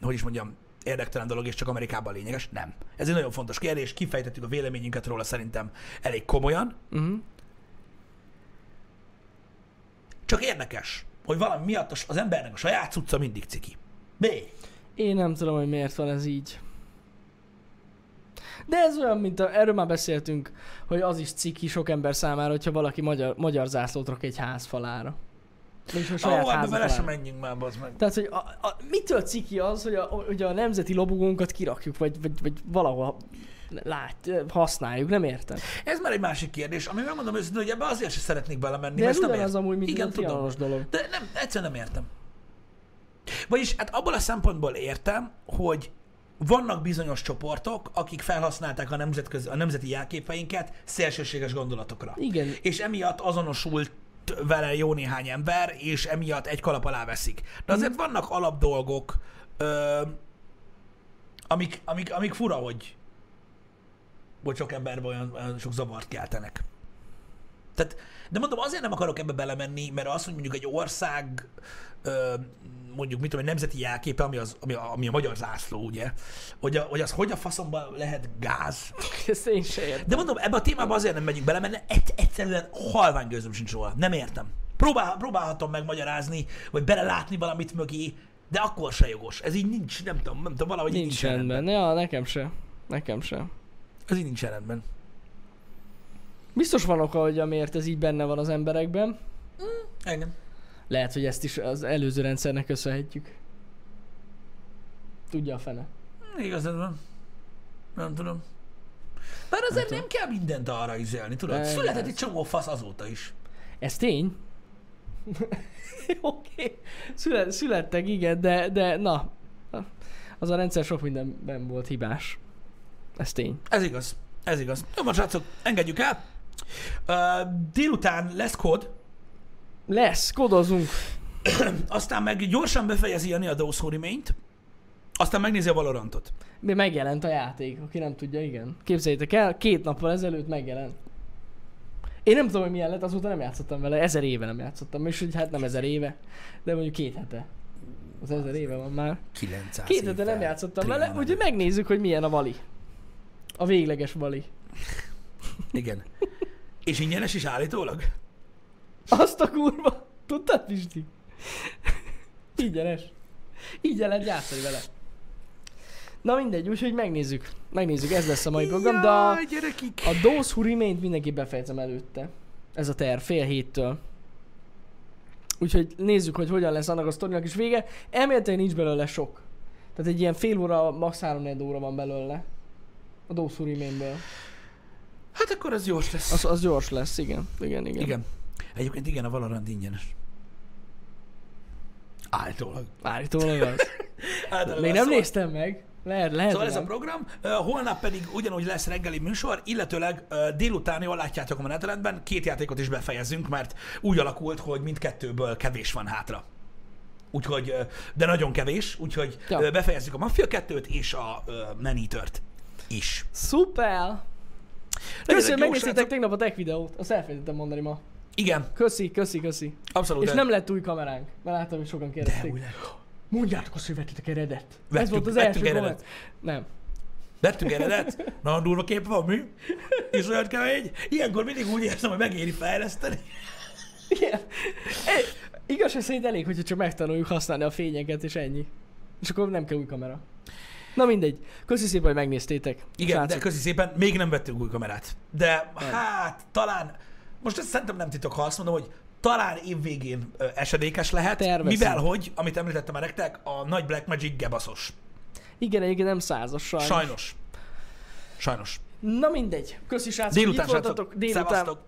hogy is mondjam, érdektelen dolog, és csak Amerikában lényeges. Nem. Ez egy nagyon fontos kérdés, kifejtettük a véleményünket róla szerintem elég komolyan. Uh-huh. Csak érdekes, hogy valami miatt az- az embernek a saját cucca mindig ciki. B. Én nem tudom, hogy miért van ez így. De ez olyan, mint a, erről már beszéltünk, hogy az is ciki sok ember számára, hogyha valaki magyar, magyar zászlót rak egy ház falára. És a Ó, saját oh, ebbe háza bele sem menjünk már, bazd meg. Tehát, hogy a, a, mitől ciki az, hogy a, hogy a nemzeti lobogónkat kirakjuk, vagy, vagy, vagy valahol lát, használjuk, nem értem. Ez már egy másik kérdés, ami megmondom őszintén, hogy ebbe azért sem szeretnék belemenni, De ez nem ugyanaz amúgy, mint Igen, tudom. dolog. De nem, egyszerűen nem értem. Vagyis hát abból a szempontból értem, hogy vannak bizonyos csoportok, akik felhasználták a, nemzetközi, a nemzeti jelképeinket szélsőséges gondolatokra. Igen, És emiatt azonosult vele jó néhány ember, és emiatt egy kalap alá veszik. De azért vannak alapdolgok, ö, amik, amik, amik fura, hogy, hogy sok emberben olyan, olyan sok zavart keltenek. Tehát, de mondom, azért nem akarok ebbe belemenni, mert az, hogy mondjuk egy ország, mondjuk mit tudom, egy nemzeti jelképe, ami, az, ami, a, ami a magyar zászló, ugye, hogy, a, hogy az hogy a faszomban lehet gáz. ezt én se értem. De mondom, ebbe a témába azért nem megyünk bele, mert egy, egyszerűen halvány gőzöm sincs róla. Nem értem. Próbál, próbálhatom megmagyarázni, vagy belelátni valamit mögé, de akkor se jogos. Ez így nincs, nem tudom, nem tudom, valahogy így Nincs nincs rendben. rendben. Ja, nekem se. Nekem se. Ez így nincs rendben. Biztos van oka, hogy amiért ez így benne van az emberekben. Engem. Lehet, hogy ezt is az előző rendszernek köszönhetjük. Tudja a fene. Igazad van. Nem tudom. Bár azért nem, kell mindent arra izélni, tudod? Nem, Született nem. egy csomó fasz azóta is. Ez tény? Oké. Okay. Szület, születtek, igen, de, de na. Az a rendszer sok mindenben volt hibás. Ez tény. Ez igaz. Ez igaz. Jó, most srácok, engedjük el. Uh, délután lesz kód, Lesz, kodozunk. aztán meg gyorsan befejezi Jani a Remain-t, aztán megnézi a Valorantot. Mi megjelent a játék, aki nem tudja, igen. Képzeljétek el, két nappal ezelőtt megjelent. Én nem tudom, hogy milyen lett, azóta nem játszottam vele, ezer éve nem játszottam, és hogy hát nem ezer éve, de mondjuk két hete. Az ezer éve van már. 900 Két hete nem játszottam vele, úgyhogy megnézzük, hogy milyen a vali. A végleges vali. Igen. És ingyenes is állítólag? Azt a kurva! Tudtad, Pisti? Ingyenes. Így lehet játszani vele. Na mindegy, úgyhogy megnézzük. Megnézzük, ez lesz a mai program, de a, gyerekik! a Those Who Remained mindenki befejezem előtte. Ez a terv, fél héttől. Úgyhogy nézzük, hogy hogyan lesz annak a sztorinak is vége. Elméletileg nincs belőle sok. Tehát egy ilyen fél óra, max. 3 óra van belőle. A Those Who Remainből. Hát akkor az gyors lesz. Az, az gyors lesz, igen. Igen, igen. Igen. Egyébként igen, a Valorant ingyenes. Állítólag. Állítólag az. Még az nem szól- néztem meg. Lehet, lehet. Szóval ez a program, holnap pedig ugyanúgy lesz reggeli műsor, illetőleg délután, jól látjátok a menetrendben, két játékot is befejezünk, mert úgy alakult, hogy mindkettőből kevés van hátra. Úgyhogy, de nagyon kevés, úgyhogy Ja. befejezzük a Mafia 2-t és a Manitört is. Szuper! Köszönöm, megnéztétek tegnap a tech videót. Azt elfelejtettem mondani ma. Igen, Köszi, köszi, köszi. abszolút. És de- nem lett új kameránk. Mert láttam, hogy sokan de kérdezték. lett. Mondjátok azt, hogy vettétek eredet. Ez Vettük- volt az vettünk első eredet. Nem. Vettünk eredet, nagyon durva kép van, mi? És olyan kemény. Ilyenkor mindig úgy érzem, hogy megéri fejleszteni. Igen. Egy, igazság szerint elég, hogyha csak megtanuljuk használni a fényeket, és ennyi. És akkor nem kell új kamera. Na mindegy. Köszi szépen, hogy megnéztétek. Igen, Srácok. de köszi szépen, még nem vettünk új kamerát. De hát talán, most ezt szerintem nem titok, ha azt mondom, hogy talán évvégén ö, esedékes lehet, Tervezünk. mivel hogy, amit említettem már nektek, a nagy Blackmagic gebaszos. Igen, egyébként nem százas sajnos. Sajnos. Sajnos. Na mindegy. Köszi srácok, Délután, hogy itt voltatok. Délután. Szevasztok.